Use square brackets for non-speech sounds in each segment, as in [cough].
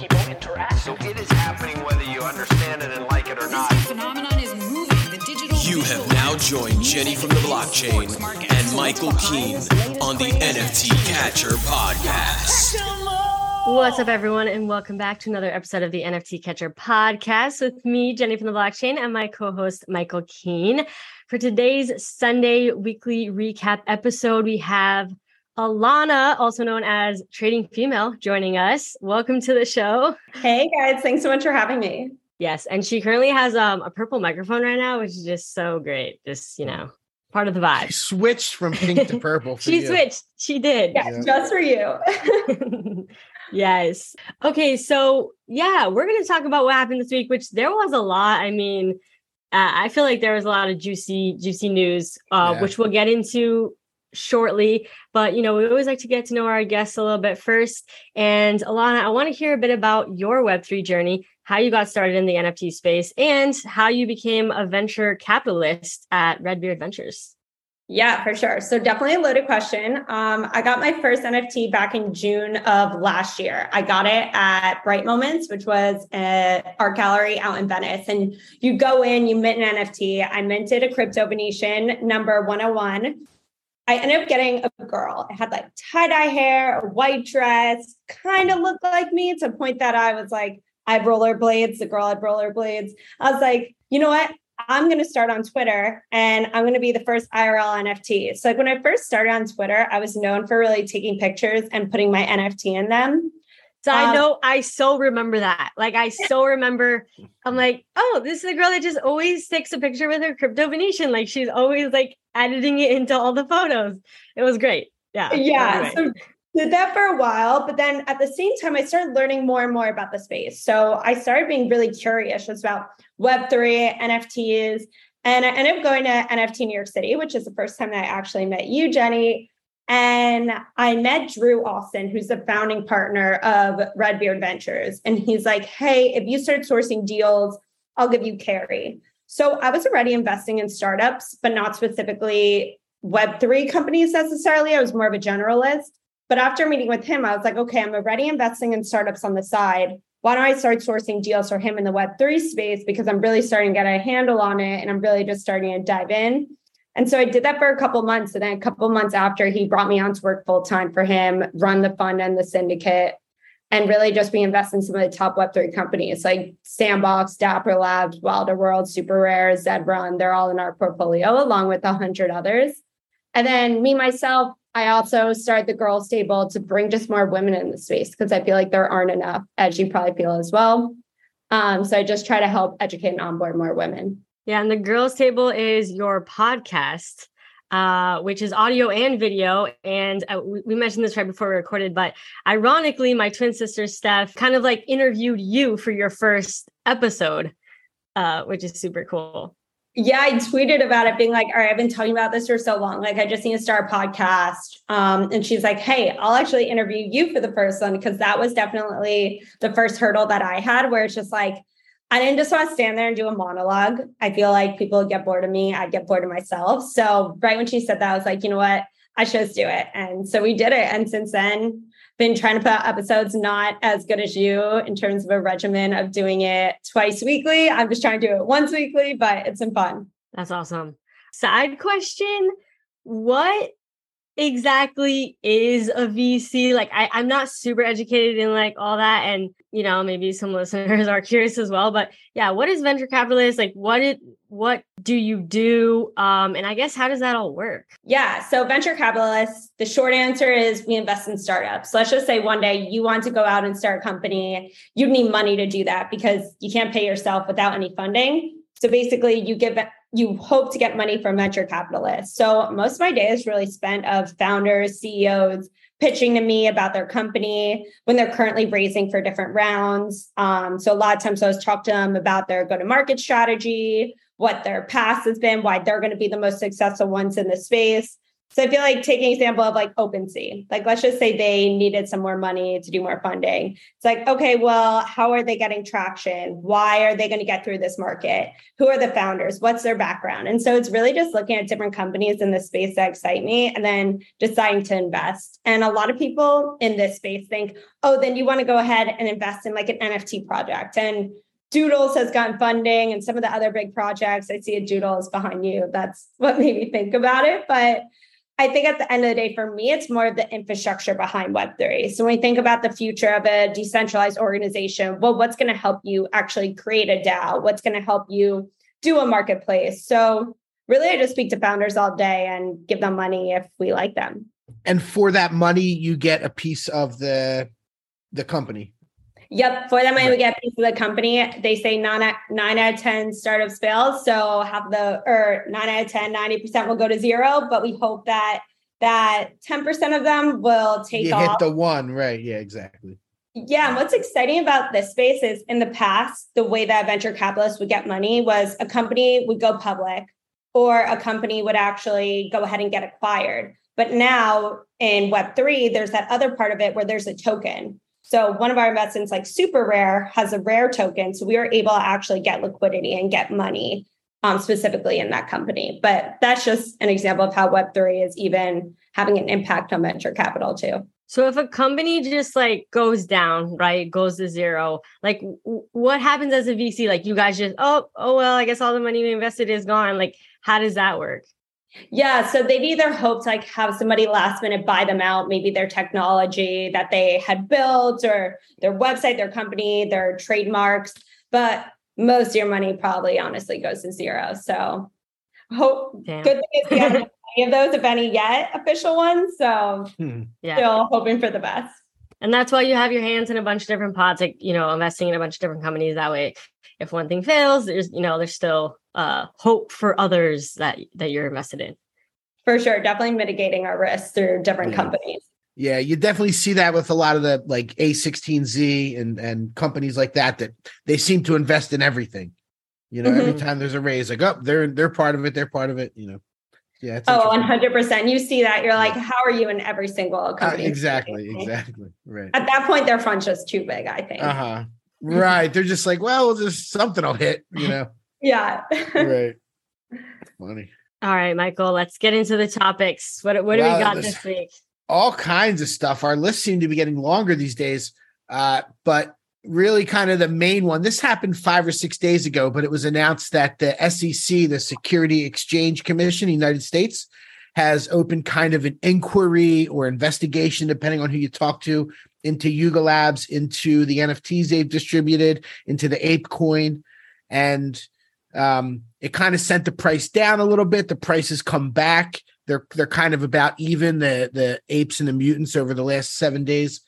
people interact. So it is happening whether you understand it and like it or not. phenomenon is moving. The digital You have now joined Jenny from the blockchain and Michael Keene on the NFT Catcher podcast. What's up, everyone, and welcome back to another episode of the NFT Catcher podcast with me, Jenny from the blockchain, and my co host, Michael Keene. For today's Sunday weekly recap episode, we have Alana, also known as Trading Female, joining us. Welcome to the show. Hey guys, thanks so much for having me. Yes, and she currently has um, a purple microphone right now, which is just so great. Just, you know, part of the She vibe. switched from pink to [laughs] purple. For She you. switched. She did. Yeah, Yeah. just for you. [laughs] yes. Okay. So, yeah, we're going to talk about what happened this week, which there was a lot. I mean, uh, I feel like there was a lot of juicy, juicy news, uh, Yeah. which we'll get into shortly. But, you know, we always like to get to know our guests a little bit first. And Alana, I want to hear a bit about your Web3 journey, how you got started in the NFT space, and how you became a venture capitalist at Redbeard Ventures. yeah, for sure. So definitely a loaded question. Um, I got my first NFT back in June of last year. I got it at Bright Moments, which was an art gallery out in Venice. And you go in, you mint an NFT. I minted a crypto Venetian number 101. I ended up getting a girl. It had like tie-dye hair, a white dress, kind of looked like me to the point that I was like, I have rollerblades. The girl had rollerblades. I was like, you know what? I'm going to start on Twitter and I'm going to be the first IRL NFT. So, like, when I first started on Twitter, I was known for really taking pictures and putting my NFT in them. So I Um, know I so remember that. Like I so remember I'm like, oh, this is a girl that just always takes a picture with her crypto Venetian. Like she's always like editing it into all the photos. It was great. Yeah. Yeah. Anyway. So, did that for a while. But then at the same time, I started learning more and more about the space. So, I started being really curious about Web3, NFTs. And I ended up going to NFT New York City, which is the first time that I actually met you, Jenny. And I met Drew Austin, who's the founding partner of Redbeard Ventures. And he's like, hey, if you start sourcing deals, I'll give you carry. So I was already investing in startups, but not specifically Web3 companies necessarily. I was more of a generalist. But after meeting with him, I was like, okay, I'm already investing in startups on the side. Why don't I start sourcing deals for him in the Web3 space? Because I'm really starting to get a handle on it and I'm really just starting to dive in. And so I did that for a couple months. And then a couple months after, he brought me on to work full time for him, run the fund and the syndicate, and really just be invested in some of the top Web3 companies like Sandbox, Dapper Labs, Wilder World, Super Rare, Zedrun. They're all in our portfolio, along with a hundred others. And then me, myself, I also started the girls table to bring just more women in the space because I feel like there aren't enough, as you probably feel as well. Um, so I just try to help educate and onboard more women. Yeah, and the girls' table is your podcast, uh, which is audio and video. And uh, we, mentioned this right before we recorded, but ironically, my twin sister Steph kind of like interviewed you for your first episode, uh, which is super cool. Yeah, I tweeted about it, being like, "All right, I've been talking about this for so long. Like, I just need to start a podcast." Um, and she's like, "Hey, I'll actually interview you for the first one because that was definitely the first hurdle that I had, where it's just like." I didn't just want to stand there and do a monologue. I feel like people get bored of me. I'd get bored of myself. So right when she said that, I was like, you know what? I should just do it. And so we did it. And since then, been trying to put out episodes not as good as you in terms of a regimen of doing it twice weekly. I'm just trying to do it once weekly, but it's been fun. That's awesome. Side question What exactly is a VC? Like, I, I'm not super educated in like all that. And, you know, maybe some [laughs] listeners are curious as well. But yeah, what is venture capitalist? Like, what it, what do you do? Um, and I guess how does that all work? Yeah. So venture capitalists, the short answer is we invest in startups. Let's just say one day you want to go out and start a company. You need money to do that because you can't pay yourself without any funding. So basically you give you hope to get money from venture capitalists. So most of my day is really spent of founders, CEOs pitching to me about their company when they're currently raising for different rounds. Um, so a lot of times I was talk to them about their go-to-market strategy, what their past has been, why they're going to be the most successful ones in the space. So I feel like taking example of like OpenSea, like let's just say they needed some more money to do more funding. It's like, okay, well, how are they getting traction? Why are they going to get through this market? Who are the founders? What's their background? And so it's really just looking at different companies in the space that excite me and then deciding to invest. And a lot of people in this space think, oh, then you want to go ahead and invest in like an NFT project. And Doodles has gotten funding and some of the other big projects. I see a Doodles behind you. That's what made me think about it. But I think at the end of the day, for me, it's more of the infrastructure behind Web3. So when we think about the future of a decentralized organization, well, what's going to help you actually create a DAO? What's going to help you do a marketplace? So really, I just speak to founders all day and give them money if we like them. And for that money, you get a piece of the the company. Yep. For them, I would get a piece of the company. They say nine, nine out of 10 startups fail. So have the, or nine out of 10, 90% will go to zero. But we hope that that 10% of them will take you off. hit the one, right? Yeah, exactly. Yeah. And what's exciting about this space is in the past, the way that venture capitalists would get money was a company would go public or a company would actually go ahead and get acquired. But now in Web3, there's that other part of it where there's a token. So one of our investments, like Super Rare, has a rare token. So we are able to actually get liquidity and get money um, specifically in that company. But that's just an example of how Web3 is even having an impact on venture capital too. So if a company just like goes down, right, goes to zero, like w- what happens as a VC? Like you guys just, oh, oh well, I guess all the money we invested is gone. Like how does that work? Yeah, so they've either hoped like have somebody last minute buy them out, maybe their technology that they had built or their website, their company, their trademarks, but most of your money probably honestly goes to zero. So hope Damn. good thing is we haven't any of those, if any yet, official ones. So Hmm. Yeah. still hoping for the best. And that's why you have your hands in a bunch of different pots, like, you know, investing in a bunch of different companies. That way, if one thing fails, there's, you know, there's still uh hope for others that that you're invested in. For sure. Definitely mitigating our risks through different Yeah. companies. Yeah, you definitely see that with a lot of the like A16Z and and companies like that that they seem to invest in everything. You know, every Mhm. time there's a raise, like, oh, they're they're part of it, they're part of it, you know. Yeah, it's Oh, 100%. You see that. You're like, how are you in every single Uh, company? exactly, exactly. Right. At that point, their fund's just too big, I think. Uh-huh. Right. They're just like, well, just something will hit, you know. [laughs] Yeah. right. [laughs] Funny. All right, Michael, let's get into the topics. What what do Wow, we got this- this week? all kinds of stuff. Our lists seem to be getting longer these days. Uh, but really kind of the main one, this happened five or six days ago, but it was announced that the SEC, the Security Exchange Commission in the United States, has opened kind of an inquiry or investigation, depending on who you talk to, into Yuga Labs, into the NFTs they've distributed, into the Ape coin. And um, it kind of sent the price down a little bit. The prices come back. They're they're kind of about even the the apes and the mutants over the last seven days.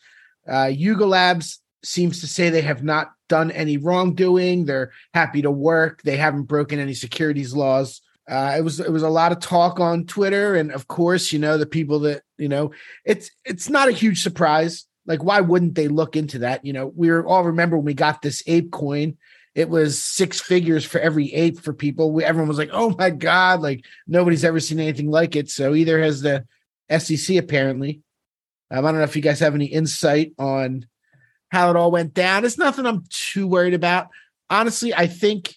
Uh, Yuga Labs seems to say they have not done any wrongdoing. They're happy to work. They haven't broken any securities laws. Uh, it was it was a lot of talk on Twitter, and of course, you know the people that you know. It's it's not a huge surprise. Like, why wouldn't they look into that? You know, we all remember when we got this ape coin. It was six figures for every ape for people. We, everyone was like, "Oh my god!" Like nobody's ever seen anything like it. So either has the SEC apparently. Um, I don't know if you guys have any insight on how it all went down. It's nothing I'm too worried about. Honestly, I think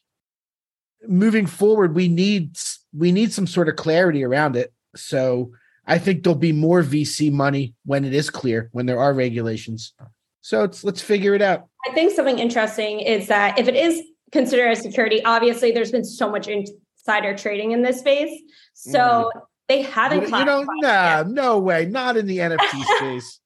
moving forward, we need we need some sort of clarity around it. So I think there'll be more VC money when it is clear, when there are regulations. So it's let's figure it out. I think something interesting is that if it is considered a security, obviously there's been so much insider trading in this space. So they haven't You, you don't classified nah, no way, not in the NFT [laughs] space.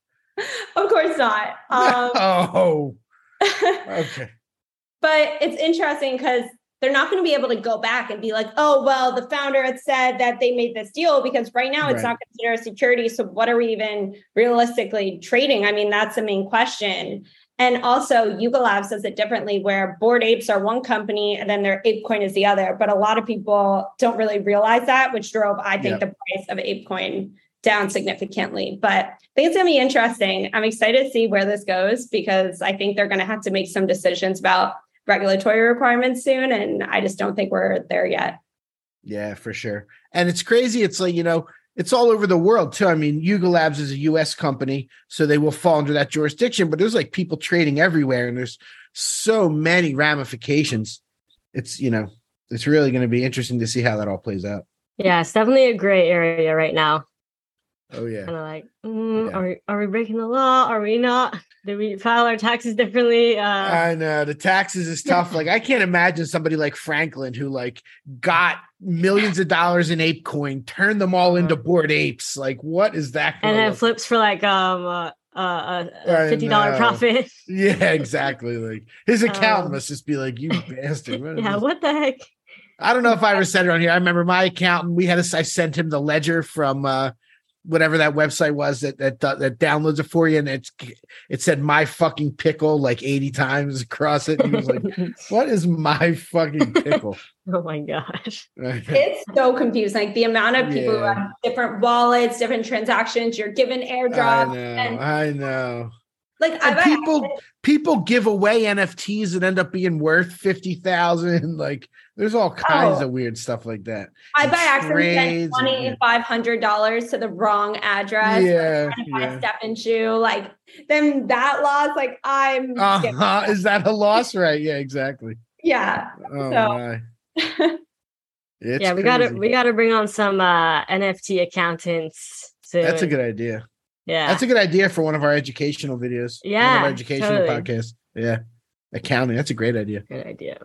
Of course not. Um, oh, [laughs] okay. [laughs] but it's interesting because they're not going to be able to go back and be like, oh, well, the founder had said that they made this deal because right now it's Right. not considered a security. So what are we even realistically trading? I mean, that's the main question. And also, Yuga Labs does it differently, where Bored Apes are one company and then their ApeCoin is the other. But a lot of people don't really realize that, which drove, I think, the price of ApeCoin down significantly. But I think it's going to be interesting. I'm excited to see where this goes because I think they're going to have to make some decisions about regulatory requirements soon. And I just don't think we're there yet. Yeah, for sure. And it's crazy. It's like, you know, it's all over the world too. I mean, Yuga Labs is a US company, so they will fall under that jurisdiction, but there's like people trading everywhere and there's so many ramifications. It's, you know, it's really going to be interesting to see how that all plays out. Yeah, it's definitely a gray area right now. Oh yeah. Kind of like, mm, are are we breaking the law? Are we not? We file our taxes differently? Uh, I know the taxes is tough. like I can't imagine somebody like Franklin who like got millions of dollars in ape coin, turned them all into bored apes. Like what is that? and then flips for like um uh, uh, a fifty dollar profit. [laughs] Yeah, exactly. Like his accountant Um, must just be like, "You [laughs] bastard." What yeah, what the heck? I don't know if I ever said it on here. I remember my accountant. We had a. I sent him the ledger from uh, whatever that website was that that uh, that downloads it for you, and it's it said "my fucking pickle" like eighty times across it. And he was like, [laughs] "What is my fucking pickle?" [laughs] oh my gosh. [laughs] It's so confusing. Like the amount of people who have different wallets, different transactions, you're given I airdrop. know. And I know. Like I people people give away NFTs that end up being worth fifty thousand. [laughs] Like there's all kinds Oh. of weird stuff like that. I And by accident sent twenty five hundred dollars to the wrong address. Yeah, trying to buy yeah. a step and shoe. Like then that loss, like I'm Uh-huh. [laughs] Is that a loss? Right? Yeah, exactly. yeah. Oh So- my. [laughs] It's yeah, we gotta we gotta bring on some uh NFT accountants. To, That's a good idea. Yeah. That's a good idea for one of our educational videos. Yeah, our educational totally. podcasts. Yeah, accounting. That's a great idea. good idea.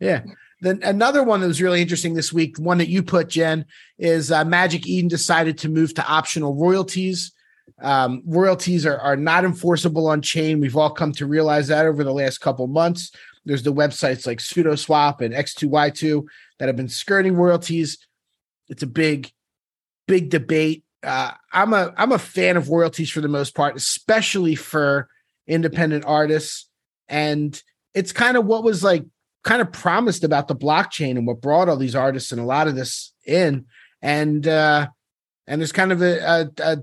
Yeah. Then another one that was really interesting this week, one that you put, Jen, is uh, Magic Eden decided to move to optional royalties. Um, royalties are, are not enforceable on chain. We've all come to realize that over the last couple months. There's the websites like sudoswap and X2Y2 that have been skirting royalties. It's a big, big debate. Uh, I'm a I'm a fan of royalties for the most part, especially for independent artists. And it's kind of what was like kind of promised about the blockchain and what brought all these artists and a lot of this in. And uh and there's kind of a a, a,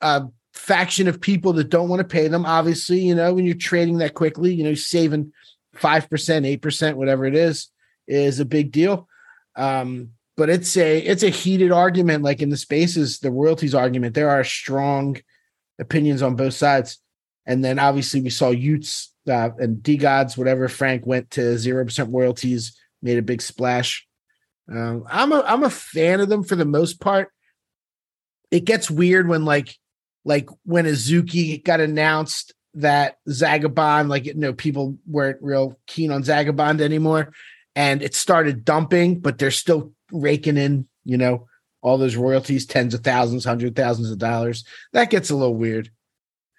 a faction of people that don't want to pay them. Obviously, you know, when you're trading that quickly, you know, saving five percent, eight percent, whatever it is, is a big deal. Um, but it's a it's a heated argument, like in the spaces, the royalties argument. There are strong opinions on both sides. And then obviously we saw y00ts uh, and DeGods, whatever. Frank went to zero percent royalties, made a big splash. Um, I'm a I'm a fan of them for the most part. It gets weird when like like when Azuki got announced that Zagabond, like you know, people weren't real keen on Zagabond anymore, and it started dumping, but they're still raking in, you know, all those royalties, tens of thousands, hundred thousands of dollars. That gets a little weird.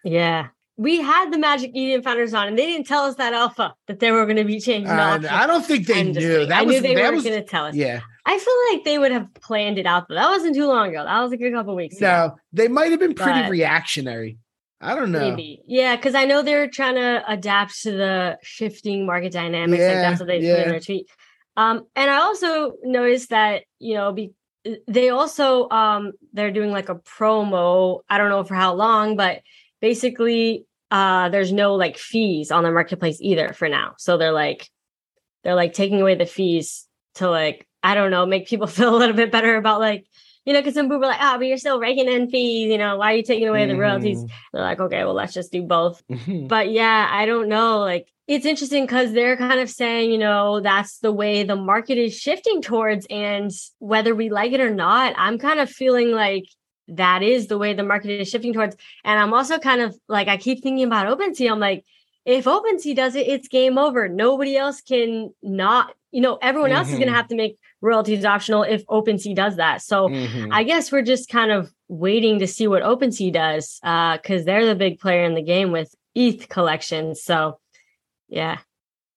Yeah. We had the Magic Eden founders on, and they didn't tell us that alpha that they were going to be changing. Uh. I don't think they I'm knew. That I was knew they that weren't going to tell us. yeah. I feel like they would have planned it out, but that wasn't too long ago. That was like a couple weeks ago. No, they might have been pretty But- reactionary. I don't know. Maybe. Yeah, because I know they're trying to adapt to the shifting market dynamics. like that's what they put in their tweet. Um, and I also noticed that, you know, be, they also um they're doing like a promo. I don't know for how long, but basically uh there's no like fees on the marketplace either for now. So they're like they're like taking away the fees to like, I don't know, make people [laughs] feel a little bit better about like you know, because some people are like, oh, but you're still raking in fees. You know, why are you taking away the royalties? They're like, okay, well, let's just do both. Mhm. But yeah, I don't know. Like, it's interesting because they're kind of saying, you know, that's the way the market is shifting towards. And whether we like it or not, I'm kind of feeling like that is the way the market is shifting towards. And I'm also kind of like, I keep thinking about OpenSea. I'm like, if OpenSea does it, it's game over. Nobody else can not, you know, everyone else is going to have to make royalties optional if OpenSea does that. So Mhm. I guess we're just kind of waiting to see what OpenSea does because they're the big player in the game with ETH collections. So, yeah.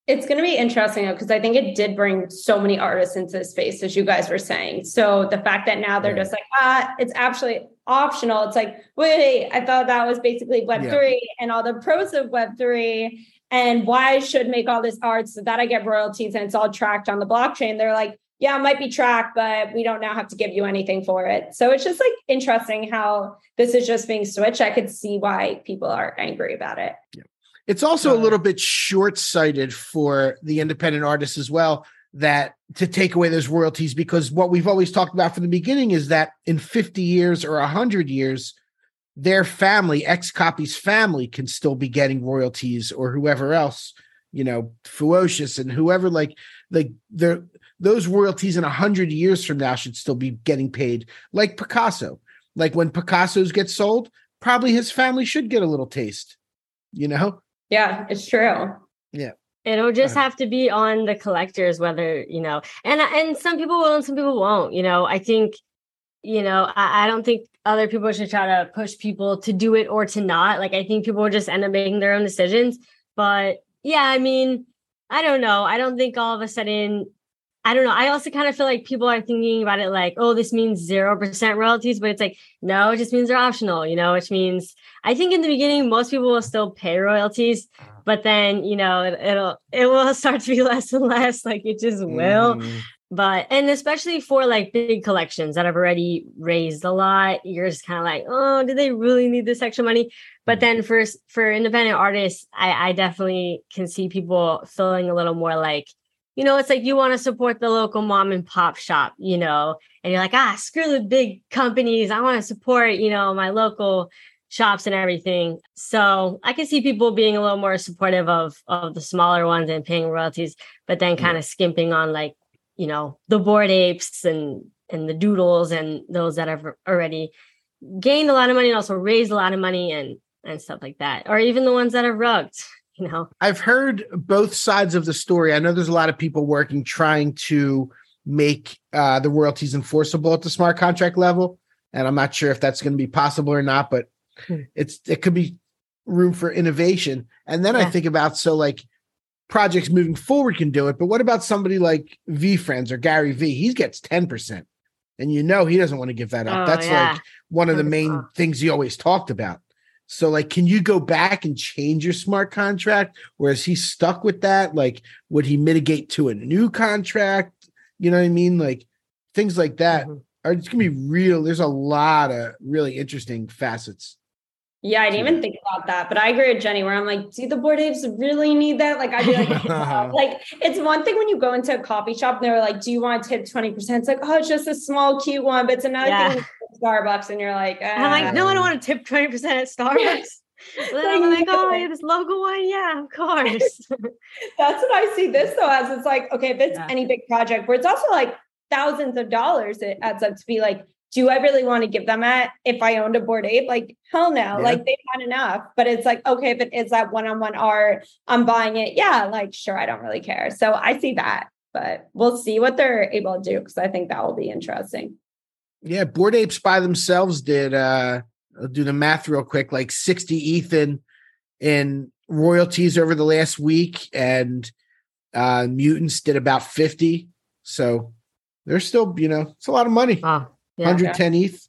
It's going to be interesting because I think it did bring so many artists into the space, as you guys were saying. So the fact that now they're Right. just like, ah, it's actually optional. It's like, wait, I thought that was basically Web Yeah. three and all the pros of Web three, and why I should make all this art so that I get royalties and it's all tracked on the blockchain. They're like, yeah, it might be track, but we don't now have to give you anything for it. So it's just like interesting how this is just being switched. I could see why people are angry about it. Yeah. It's also a um, little bit short sighted for the independent artists as well that to take away those royalties because what we've always talked about from the beginning is that in 50 years or 100 years their family XCOPY's family can still be getting royalties or whoever else you know Fewocious and whoever like like they're those royalties in 100 years from now should still be getting paid like picasso like when picasso's get sold probably his family should get a little taste you know yeah it's true yeah It'll just have to be on the collectors, whether you know, and and some people will and some people won't. You know, I think, you know, I, I don't think other people should try to push people to do it or to not. Like I think people will just end up making their own decisions. But yeah, I mean, I don't know. I don't think all of a sudden I don't know. I also kind of feel like people are thinking about it like, oh, this means 0% royalties, but it's like, no, it just means they're optional, you know, which means I think in the beginning, most people will still pay royalties, but then, you know, it, will it will [laughs] start to be less and less, like it just will. Mm-hmm. But, and especially for like big collections that have already raised a lot, you're just kind of like, oh, do they really need this extra money? But then for, for independent artists, I, I definitely can see people feeling a little more like, you know, it's like you want to support the local mom and pop shop, you know, and you're like, ah, screw the big companies. I want to support, you know, my local shops and everything. So I can see people being a little more supportive of of the smaller ones and paying royalties, but then kind of skimping on like, you know, the bored apes and and the doodles and those that have already gained a lot of money and also raised a lot of money and and stuff like that. Or even the ones that are rugged you know? I've heard both sides of the story. I know there's a lot of people working trying to make uh, the royalties enforceable at the smart contract level and i'm not sure if that's going to be possible or not but hmm. it's it could be room for innovation. And then yeah. i think about so like projects moving forward can do it but what about somebody like VeeFriends or gary vee he gets 10% and you know he doesn't want to give that up. Oh, that's yeah. like one of the main things he always talked about so, like, can you go back and change your smart contract? Or is he stuck with that? Like, would he mitigate to a new contract? You know what I mean? Like, things like that mm-hmm. are it's gonna be real. There's a lot of really interesting facets. Yeah, I didn't even think about that, but I agree with Jenny. Where I'm like, do the bored apes really need that? Like, I'd be like, [laughs] [laughs] like it's one thing when you go into a coffee shop and they're like, "Do you want to tip twenty percent?" It's like, oh, it's just a small, cute one. But it's another yeah. thing Starbucks and you're like, I'm like, no, I don't ah. want to tip 20% at [laughs] Starbucks. I'm like, oh, this local one, yeah, of [laughs] course. That's what I see this though as. It's like, okay, if it's yeah. any big project where it's also like thousands of dollars, it adds up to be like, do I really want to give them that if I owned a bored ape? Like, hell no. Yeah. Like they've had enough. But it's like, okay, if it is that one-on-one art, I'm buying it. Yeah, like sure, I don't really care. So I see that, but we'll see what they're able to do because I think that will be interesting. Yeah, bored apes by themselves did uh I'll do the math real quick, like 60 Ethan in royalties over the last week, and uh mutants did about 50. So they're still, you know, it's a lot of money. yeah, 110 yeah. ETH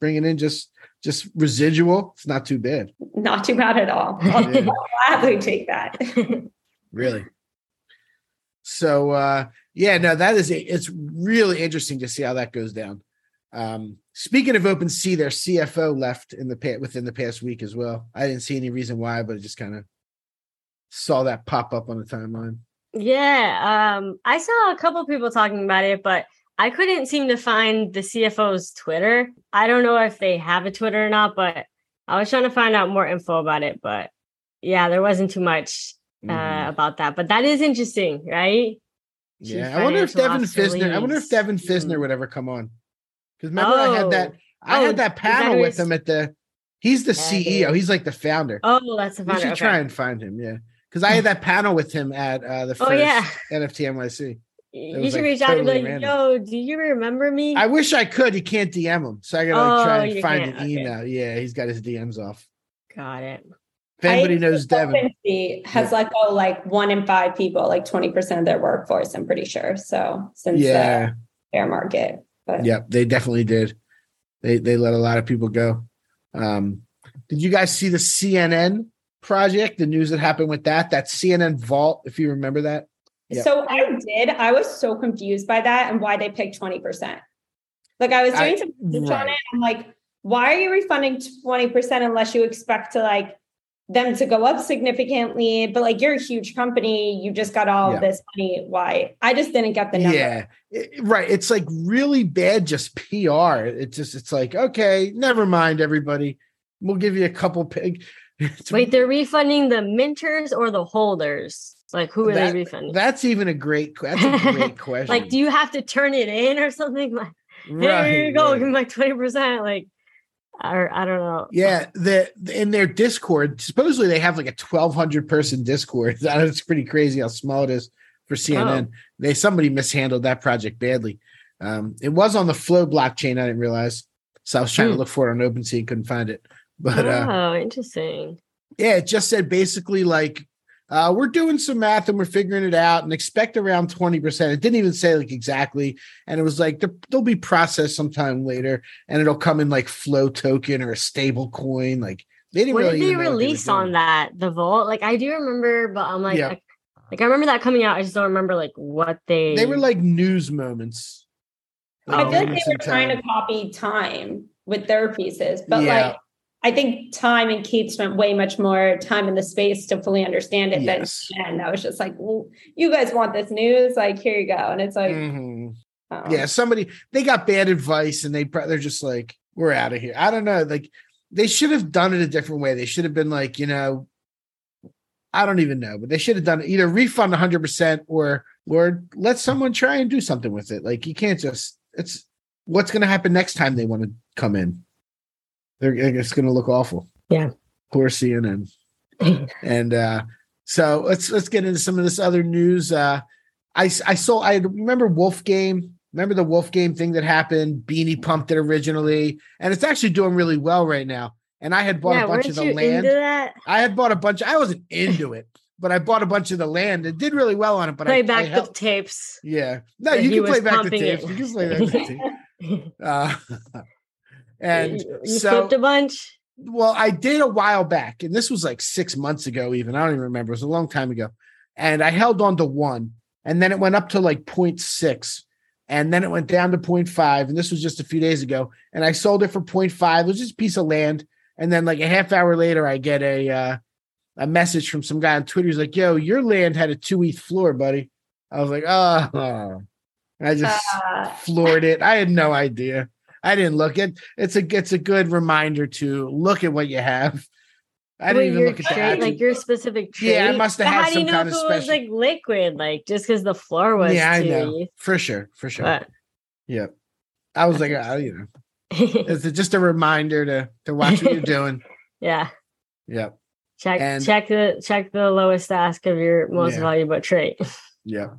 bringing in just just residual. It's not too bad. Not too bad at all. [laughs] I'll yeah. gladly take that. [laughs] really. So uh yeah, no, that is it's really interesting to see how that goes down. Um, speaking of OpenSea, their CFO left in the within the past week as well. I didn't see any reason why, but I just kind of saw that pop up on the timeline. Yeah, um, I saw a couple people talking about it, but I couldn't seem to find the CFO's Twitter. I don't know if they have a Twitter or not, but I was trying to find out more info about it. But yeah, there wasn't too much uh, mm. about that. But that is interesting, right? Yeah, I wonder if Devin Finzer. I wonder if Devin Finzer would ever come on. Because remember, oh. I had that I oh, had that panel with him at the. He's the CEO. He's like the founder. Oh, that's the founder. You should okay. try and find him. Yeah, because I had that panel with him at uh, the first oh, yeah. NFT NYC. You should like reach out and be like, "Yo, do you remember me?" I wish I could. You can't DM him, so I gotta like, try oh, and find an okay. email. Yeah, he's got his DMs off. Got it. If anybody knows Devin, has yeah. let go like one in five people, like twenty percent of their workforce. I'm pretty sure. So since yeah, the bear market. But. Yep, they definitely did. They they let a lot of people go. Um, did you guys see the CNN project? The news that happened with that? That CNN Vault, if you remember that. Yep. So I did. I was so confused by that and why they picked 20%. Like I was doing I- some research on right. it. I'm like, why are you refunding 20% unless you expect to like them to go up significantly? But like you're a huge company, you just got all Yeah. this money. Why? I just didn't get the number. Yeah, it- right. It's like really bad, just PR. It's just, it's like, okay, never mind, everybody. We'll give you a couple pig. [laughs] Wait, they're refunding the minters or the holders? Like, who are that- they refunding? That's even a great. That's a great [laughs] question. like, do you have to turn it in or something? [laughs] Like, hey, Right, here you go, right. give me my twenty percent. Like, or I don't know. Yeah, the in their Discord, supposedly they have like a twelve hundred person Discord. [laughs] That's pretty crazy how small it is for CNN. They somebody mishandled that project badly. Um, it was on the Flow blockchain. I didn't realize, so I was trying to Hmm. look for it on OpenSea, and couldn't find it. But uh, oh, interesting. yeah, it just said basically like uh, we're doing some math and we're figuring it out and expect around 20%. It didn't even say like exactly. And it was like they're- they'll be processed sometime later and it'll come in like flow token or a stable coin. Like they didn't What really did they even know what were release on that? The vault? Like, I do remember, but I'm like, Yeah. I, like I remember that coming out. I just don't remember like what they. They were like news moments. I Oh, feel like they were in trying to copy time with their pieces, but Yeah. like I think time and Keith spent way much more time in the space to fully understand it Yes. than and I was just like, well, you guys want this news? Like, here you go. And it's like, Mhm. oh. Yeah, somebody they got bad advice and they they're just like, we're out of here. I don't know. Like they should have done it a different way. They should have been like, you know, I don't even know, but they should have done it either refund 100% or or let someone try and do something with it. Like you can't just it's what's going to happen next time they want to come in. They're it's going to look awful. Yeah. Poor CNN. [laughs] and uh so let's let's get into some of this other news. Uh I I saw I remember Wolf Game. Remember the Wolf Game thing that happened? Beanie pumped it originally, and it's actually doing really well right now. And I had bought yeah, a bunch of the land. I had bought a bunch. I wasn't into it, but I bought a bunch of the land. It did really well on it. But Play I, back the tapes. yeah, no, you can play back the tapes. it. You can play back the tape. [laughs] Uh, [laughs] and you, so flipped a bunch. well, I did a while back, and this was like six months ago, even. I don't even remember. It was a long time ago. And I held on to one, and then it went up to like 0.6, and then it went down to 0.5. And this was just a few days ago. And I sold it for 0.5. It was just a piece of land. And then like a half hour later, I get a uh, a message from some guy on Twitter. He's like, "Yo, your land had a two ETH floor, buddy." I was like, "Oh," And I just Uh, floored it. I had no idea. I didn't look at it's a it's a good reminder to look at what you have. I didn't Wait, even look at trait, attribute. like your specific trait. Yeah, I must have had How do you some know kind if of it was like liquid? Like just because the floor was yeah, I too know for sure, for sure. But yeah, I was like, oh, you know, [laughs] it's just a reminder to to watch what you're [laughs] doing. yeah, Yep. check And- check the check the lowest ask of your most Yeah. valuable trait. yeah.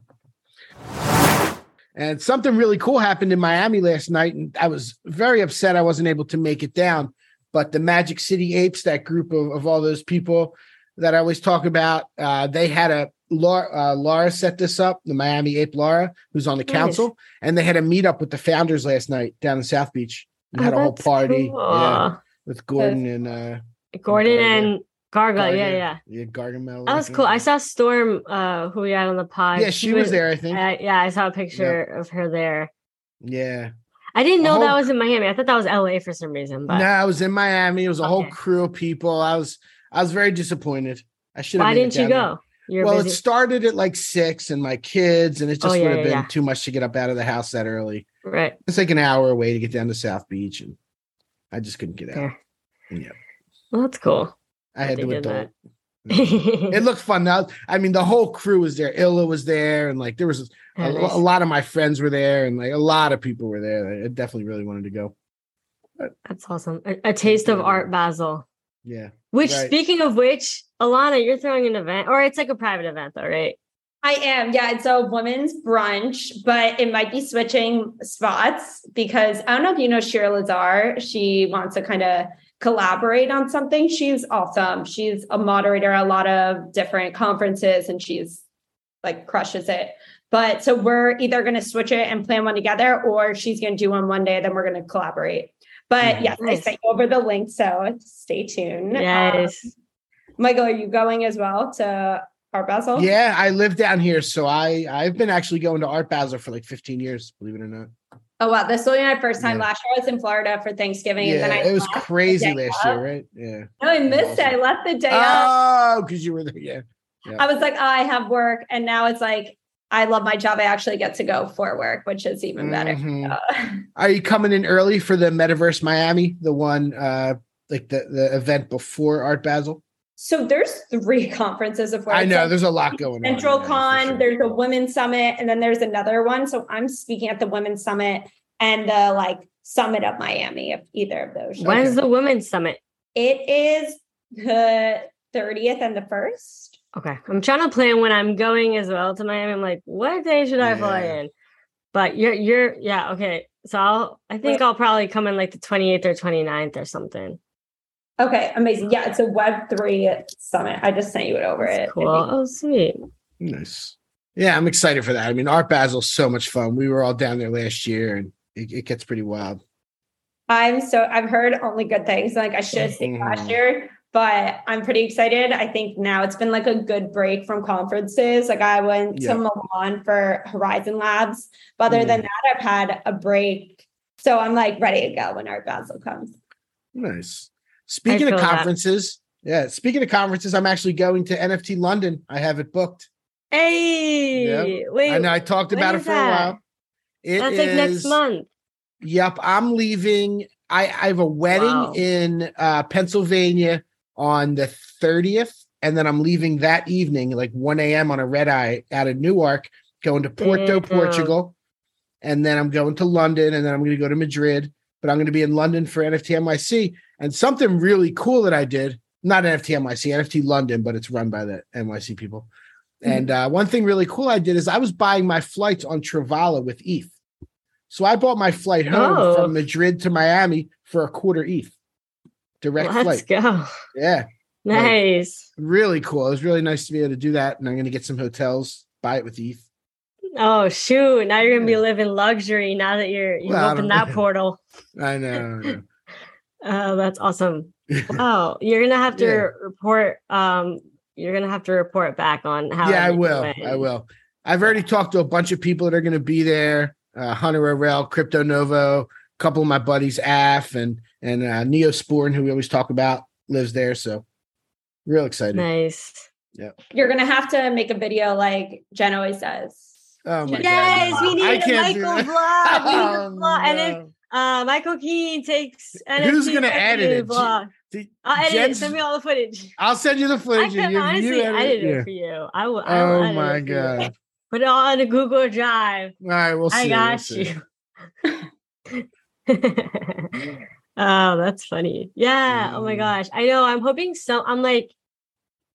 And something really cool happened in Miami last night, and I was very upset I wasn't able to make it down. But the Magic City Apes, that group of, of all those people that I always talk about, uh, they had a Laura, uh, Laura set this up, the Miami Ape Laura, who's on the Nice. council, and they had a meetup with the founders last night down in South Beach. And Oh, had a whole party, cool. yeah, with Gordon and uh, Gordon Garga. Garga, yeah, yeah. yeah, Gargamel. That was cool. I saw Storm, uh, who we had on the pod. Yeah, she was there, I think. Uh, yeah, I saw a picture of her there. Yeah, I didn't know that was in Miami. I thought that was LA for some reason. But no, I was in Miami. It was a whole crew of people. I was I was very disappointed. I should. why didn't you go? You're well, busy. it started at like six, and my kids, and it just Oh, yeah, would have yeah, been yeah. too much to get up out of the house that early. right. It's like an hour away to get down to South Beach, and I just couldn't get out. Yeah, Well, that's cool. I had to did adult. [laughs] that. It looked fun. Now, I mean, the whole crew was there. Illa was there, and like there was a, Yeah, nice. a lot of my friends were there, and like a lot of people were there. I definitely really wanted to go. That's awesome. A, a taste of art, Basel. Yeah. Which, Right. speaking of which, Alana, you're throwing an event, or it's like a private event, though, right? I am. Yeah, it's a women's brunch, but it might be switching spots because I don't know if you know Shira Lazar. She wants to kind of collaborate on something. She's awesome. She's a moderator at a lot of different conferences and she's like crushes it. But so we're either going to switch it and plan one together or she's going to do one one day, then we're going to collaborate. But yes, I Nice. sent you over the link. So stay tuned. Um, Yes. Michael, are you going as well to Art Basel? Yeah, I live down here, so I I've been actually going to Art Basel for like 15 years, believe it or not. Oh wow, this was my first time Yeah. last year. I was in Florida for Thanksgiving, and Yeah, then I it was crazy last of. year, right? Yeah. No, I missed it. I left the day. Oh, because you were there. Yeah. yeah. I was like, oh, I have work, and now it's like I love my job. I actually get to go for work, which is even better. Mhm. Uh, [laughs] Are you coming in early for the Metaverse Miami, the one uh like the the event before Art Basel? So there's three [laughs] conferences of where I know like there's a lot going on. Central yeah, for Con, sure. there's a Women's Summit, and then there's another one. So I'm speaking at the Women's Summit and the like Summit of Miami, if either of those. When's the women's summit? It is the 30th and the 1st. Okay. I'm trying to plan when I'm going as well to Miami. I'm like, what day should I fly Yeah. in? But you're you're yeah, okay. So I'll I think I'll probably come in like the 28th or 29th or something. Okay, amazing. Yeah, it's a Web3 Summit. I just sent you it over it. Cool. Oh sweet. Nice. Yeah, I'm excited for that. I mean, Art Basel's so much fun. We were all down there last year, and it, it gets pretty wild. I'm so I've heard only good things. Like I should have stayed last Mhm. year, but I'm pretty excited. I think now it's been like a good break from conferences. Like I went Yeah. to Milan for Horizon Labs, but other than Mm. that, I've had a break. So I'm like ready to go when Art Basel comes. Nice. Speaking of feel that. conferences, yeah. Speaking of conferences, I'm actually going to NFT London. I have it booked. Hey, wait. I know I talked about it for a while. It That's like next month. Yep, I'm leaving. I, I have a wedding Wow. in uh, Pennsylvania on the 30th, and then I'm leaving that evening, like 1 a.m. on a red eye out of Newark, going to Porto, Damn. Portugal, and then I'm going to London, and then I'm going to go to Madrid. But I'm going to be in London for NFT NYC, and something really cool that I did. Not NFT NYC, NFT London, but it's run by the NYC people. And uh, one thing really cool I did is I was buying my flights on Travala with ETH. So I bought my flight home Oh. from Madrid to Miami for a quarter ETH. Direct Let's flight. go. Yeah. Nice. Really cool. It was really nice to be able to do that. And I'm going to get some hotels, buy it with ETH. Oh shoot! Now you're gonna be living luxury. Now that you're you Well, opened that portal. [laughs] I know. I know. Oh, that's awesome. [laughs] Wow, you're gonna have to Yeah. report. Um, you're gonna have to report back on how. yeah, I will. went. I will. I've already talked to a bunch of people that are going to be there. Uh, Hunter Arel, Crypto Novo, a couple of my buddies, Af and and uh, Neo Sporn, who we always talk about, lives there. So real excited. Nice. Yeah. You're gonna have to make a video like Jen always says. Oh my Yes, god! we need I a Michael vlog. A Oh, vlog. And if no. Uh, Michael Keane takes Who's gonna edit it? Vlog. I'll edit it. Send me all the footage. I'll send you the I footage. can and you, honestly you edit yeah. it for you. I will. I will Oh my it for you. god! [laughs] Put it all on the Google Drive. All right, we'll see. I we'll got see. you. [laughs] oh, that's funny. Yeah. Oh my Mm. gosh. I know. I'm hoping so. I'm like,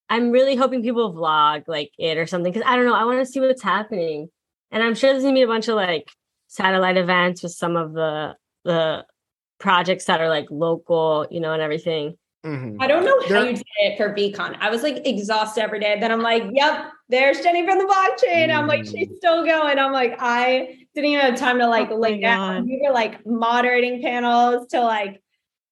I'm really hoping people vlog like it or something because I don't know. I want to see what's happening, and I'm sure there's gonna be a bunch of like satellite events with some of the the projects that are like local, you know, and everything. Mhm. I don't know how There- you did it for VeeCon. I was like exhausted every day. Then I'm like, yep, there's Jenny from the blockchain. I'm like, Mm. she's still going. I'm like, I didn't even have time to like Oh lay down. God. You were like moderating panels to like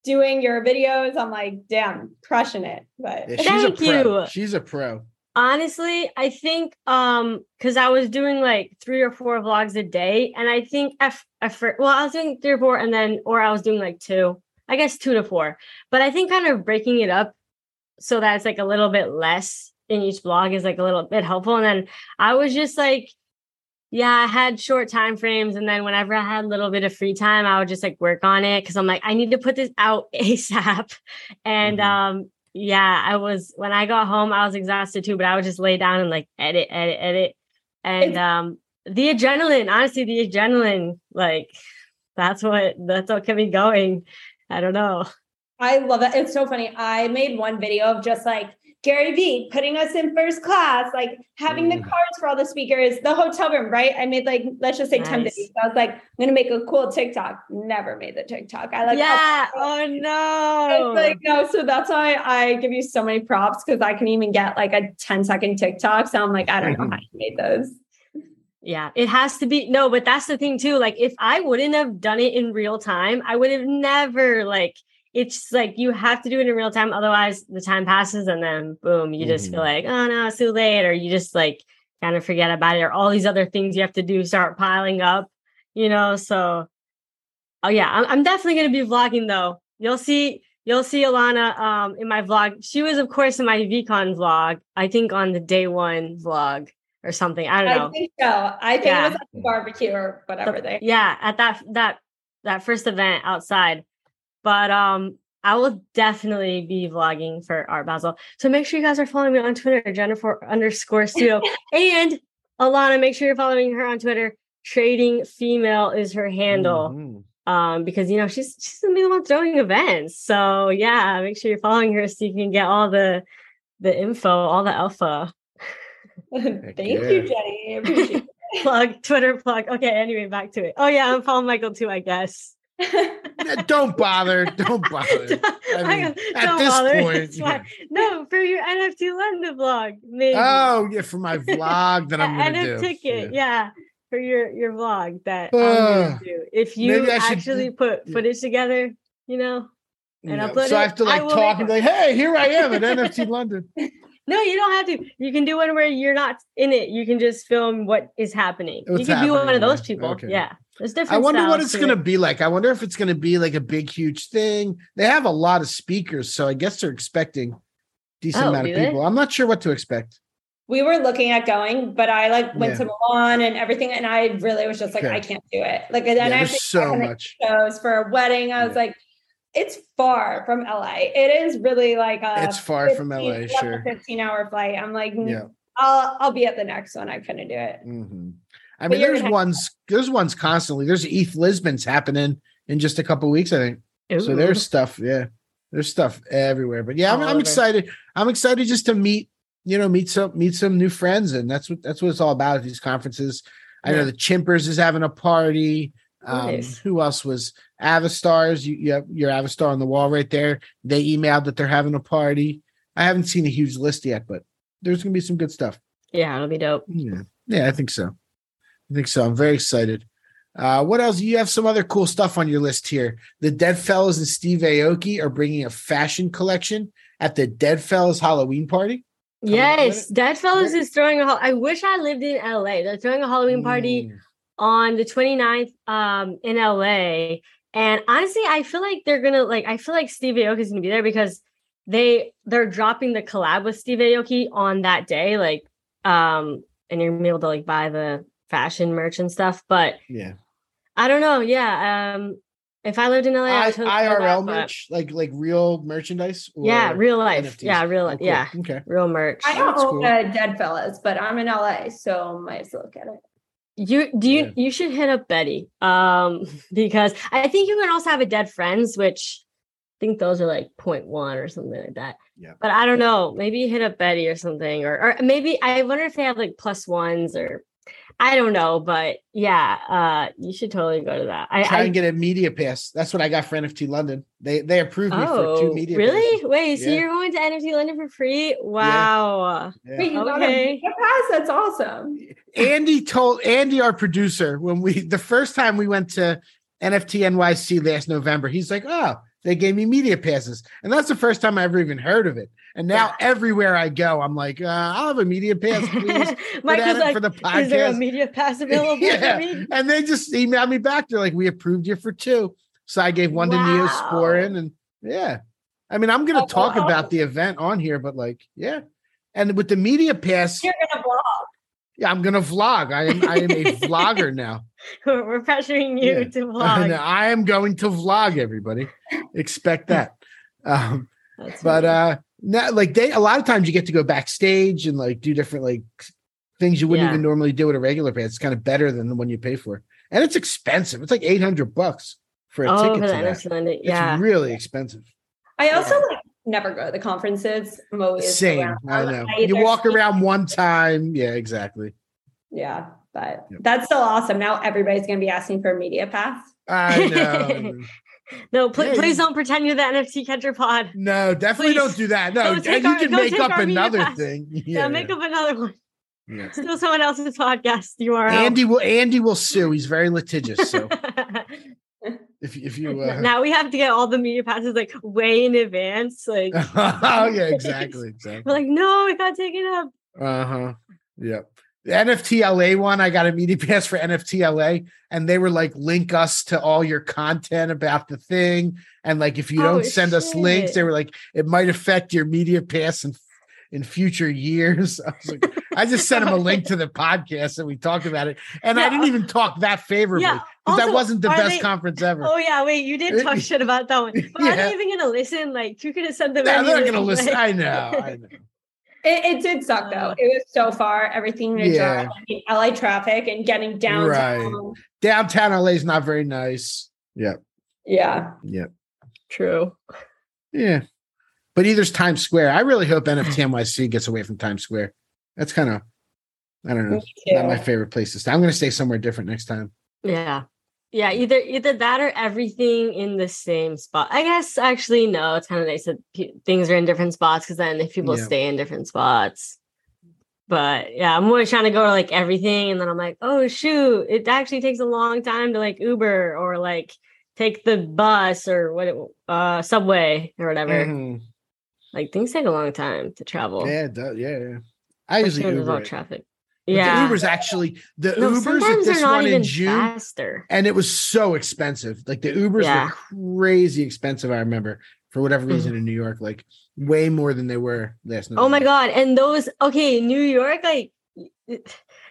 doing your videos. I'm like, damn, crushing it. But Yeah, she's Thank a pro. you. She's a pro. Honestly, I think um because I was doing like three or four vlogs a day, and I think I, f- I fir- well I was doing three or four, and then or I was doing like two, I guess two to four. But I think kind of breaking it up so that it's like a little bit less in each vlog is like a little bit helpful. And then I was just like, yeah, I had short time frames, and then whenever I had a little bit of free time, I would just like work on it because I'm like, I need to put this out [laughs] ASAP. And Mhm. um, yeah, I was when I got home, I was exhausted too, but I would just lay down and like edit, edit, edit. And um the adrenaline, honestly, the adrenaline, like that's what that's what kept me going. I don't know. I love it. It's so funny. I made one video of just like Gary Vee putting us in first class, like having the Mm. cards for all the speakers, the hotel room, right? I made like, let's just say 10 Nice. videos. I was like, I'm gonna make a cool TikTok. Never made the TikTok. I like yeah. Oh It's no. like no, so that's why I give you so many props because I can even get like a 10 second TikTok. So I'm like, I don't know how you made those. Yeah, it has to be no, but that's the thing too. Like if I wouldn't have done it in real time, I would have never like it's like you have to do it in real time. Otherwise, the time passes and then boom, you just Mhm. feel like, oh no, it's too late, or you just like kind of forget about it, or all these other things you have to do start piling up, you know. So, oh yeah, I'm, I'm definitely gonna be vlogging though. You'll see, you'll see Alana um in my vlog. She was, of course, in my VeeCon vlog. I think on the day one vlog or something. I don't know. I think so. I think Yeah. it was at the barbecue or whatever The- they. yeah at that that that first event outside but um i will definitely be vlogging for art basel. So make sure you guys are following me on twitter jennifer underscore studio [laughs] and alana make sure you're following her on twitter. Trading female is her handle. Mhm. um because you know she's she's gonna be the one throwing events. So yeah make sure you're following her so you can get all the the info all the alpha. [laughs] Thank yeah. you, Jenny. I appreciate [laughs] plug twitter plug. Okay anyway back to it. Oh yeah i'm following michael too i guess. Yeah, Don't bother. Don't [laughs] bother. I mean, at Don't this bother. point, fine. no, for your NFT London vlog, maybe. Oh, yeah, for my vlog that I'm A- gonna do. ticket, yeah. for your your vlog that Uh, I'm gonna do. If you should actually do- put yeah. footage together, you know, and Yeah, upload so I have to like talk and be like, "Hey, here I am at [laughs] NFT London." No, you don't have to. You can do one where you're not in it. You can just film what is happening. What's you can be one of those people. Okay. Yeah. There's different I wonder what it's going to be like. I wonder if it's going to be like a big, huge thing. They have a lot of speakers, so I guess they're expecting decent Oh, amount do of they? people. I'm not sure what to expect. we were looking at going, but I like went Yeah. to Milan and everything, and I really was just like, Okay. I can't do it. Like, and then Yeah, I have there's so much. shows for a wedding. I was Yeah. like, it's far from LA. It is really like a It's far from LA, sure. 15 hour flight. I'm like, Yeah. I'll I'll be at the next one. I couldn't do it. hmm I mean, there's ones. There's ones constantly. There's ETH Lisbon's happening in just a couple weeks, I think. So there's stuff. Yeah, there's stuff everywhere. But yeah, I'm, I'm excited. I'm excited just to meet. You know, meet some meet some new friends, and that's what that's what it's all about at these conferences. I know the Chimpers is having a party. Um, Nice. Who else was Avastars? You, you have your Avastar on the wall right there. They emailed that they're having a party. I haven't seen a huge list yet, but there's gonna be some good stuff. Yeah, it'll be dope. Yeah, yeah, I think so. I think so. I'm very excited. Uh, what else? You have some other cool stuff on your list here. The Deadfellaz and Steve Aoki are bringing a fashion collection at the Deadfellaz Halloween party. With Yes. Deadfellaz Yeah. is throwing a. I wish I lived in LA. They're throwing a Halloween party Mm. on the 29th um in LA. And honestly, I feel like they're gonna like I feel like Steve Aoki is gonna be there because they they're dropping the collab with Steve Aoki on that day. Like um and you're gonna be able to like buy the fashion merch and stuff. But Yeah, I don't know. Yeah. Um if I lived in LA, I, I, would totally do that, IRL but- merch, like like real merchandise. Yeah, real life. NFTs? Yeah, real Oh, life. cool. Yeah. Okay. Real merch. I don't That's own cool. Deadfellaz, but I'm in LA, so might as well look at it. You do you Yeah. you should hit up Betty. Um [laughs] because I think you can also have a dead friends, which I think those are like 0.1 or something like that. Yeah. But I don't know. Maybe hit up Betty or something. Or or maybe I wonder if they have like plus ones or I don't know, but yeah, uh you should totally go to that. I, Try I and get a media pass. That's what I got for NFT London. They they approved me for two media. really? passes. Wait, so Yeah. you're going to NFT London for free? Wow. Yeah. Wait, you got Okay. a media pass? That's awesome. Andy told Andy, our producer, when we the first time we went to NFT NYC last November, he's like, "Oh, they gave me media passes," and that's the first time I ever even heard of it. And now everywhere I go, I'm like, uh, "I'll have a media pass, please." [laughs] Michael's like, for the is there a media pass [laughs] available yeah, for me? and they just emailed me back. They're like, "We approved you for two. So I gave one to Wow. Neosporin, and yeah, I mean, I'm going Oh, to talk wow. about the event on here, but like, yeah, and with the media pass, You're gonna vlog. yeah, I'm going to vlog. I am I am a [laughs] vlogger now. We're pressuring you Yeah. to vlog. I am going to vlog everybody. Expect that. Um, but uh not like they a lot of times you get to go backstage and like do different like things you wouldn't Yeah. even normally do with a regular pass. It's kind of better than the one you pay for. And it's expensive. It's like 800 bucks for a oh, ticket for to the that. NFT London. It's Yeah. really expensive. I also like never go to the conferences. I'm always Same. around. I know. I You walk see- around one time. Yeah, exactly. Yeah, but Yep. that's still awesome. Now everybody's gonna be asking for a media pass. I know. [laughs] no, please you- don't pretend you're the NFT catcher pod. no, definitely Please. don't do that. No, and you our- can make up another thing. Yeah, Yeah, make up another one. yeah. Steal someone else's podcast URL. Andy will Andy will sue. He's very litigious. So [laughs] If if you uh, now we have to get all the media passes like way in advance. Like, [laughs] oh yeah, exactly, exactly. [laughs] we're like, no, it got taken up. Uh huh. Yep. The NFT LA one, I got a media [laughs] pass for NFTLA, and they were like, link us to all your content about the thing. And like, if you Oh, don't send us links, they were like, it might affect your media pass in, in future years. [laughs] I was like, I just sent them a link to the podcast and we talked about it. And I didn't even talk that favorably Yeah. because that wasn't the best they- conference ever. Oh yeah, wait, you did talk [laughs] shit about that one. But are Yeah. they even gonna listen? Like, you could have sent them. No, they're not gonna listen. like- I know, I know. It, it did suck though. Uh. It was so far. Everything in Yeah. I mean, LA traffic and getting downtown. Right. Downtown LA is not very nice. Yep. Yeah. Yep. True. Yeah. But either's Times Square. I really hope NFT [sighs] NYC gets away from Times Square. That's kind of, I don't know, not my favorite place to stay. I'm going to stay somewhere different next time. Yeah. Yeah, either either that or everything in the same spot. I guess actually no, it's kind of nice that pe- things are in different spots because then if people Yeah. stay in different spots. But yeah, I'm always trying to go to like everything, and then I'm like, oh shoot, it actually takes a long time to like Uber or like take the bus or what it, uh subway or whatever. Mhm. Like things take a long time to travel. Yeah, it does. yeah, yeah. I usually Uber all traffic. Yeah, The Uber's actually the no, Ubers at this one in June, faster. and it was so expensive. Like the Ubers Yeah. were crazy expensive. I remember for whatever Mm. reason in New York, like way more than they were last night. Oh my god! And those okay, New York, like,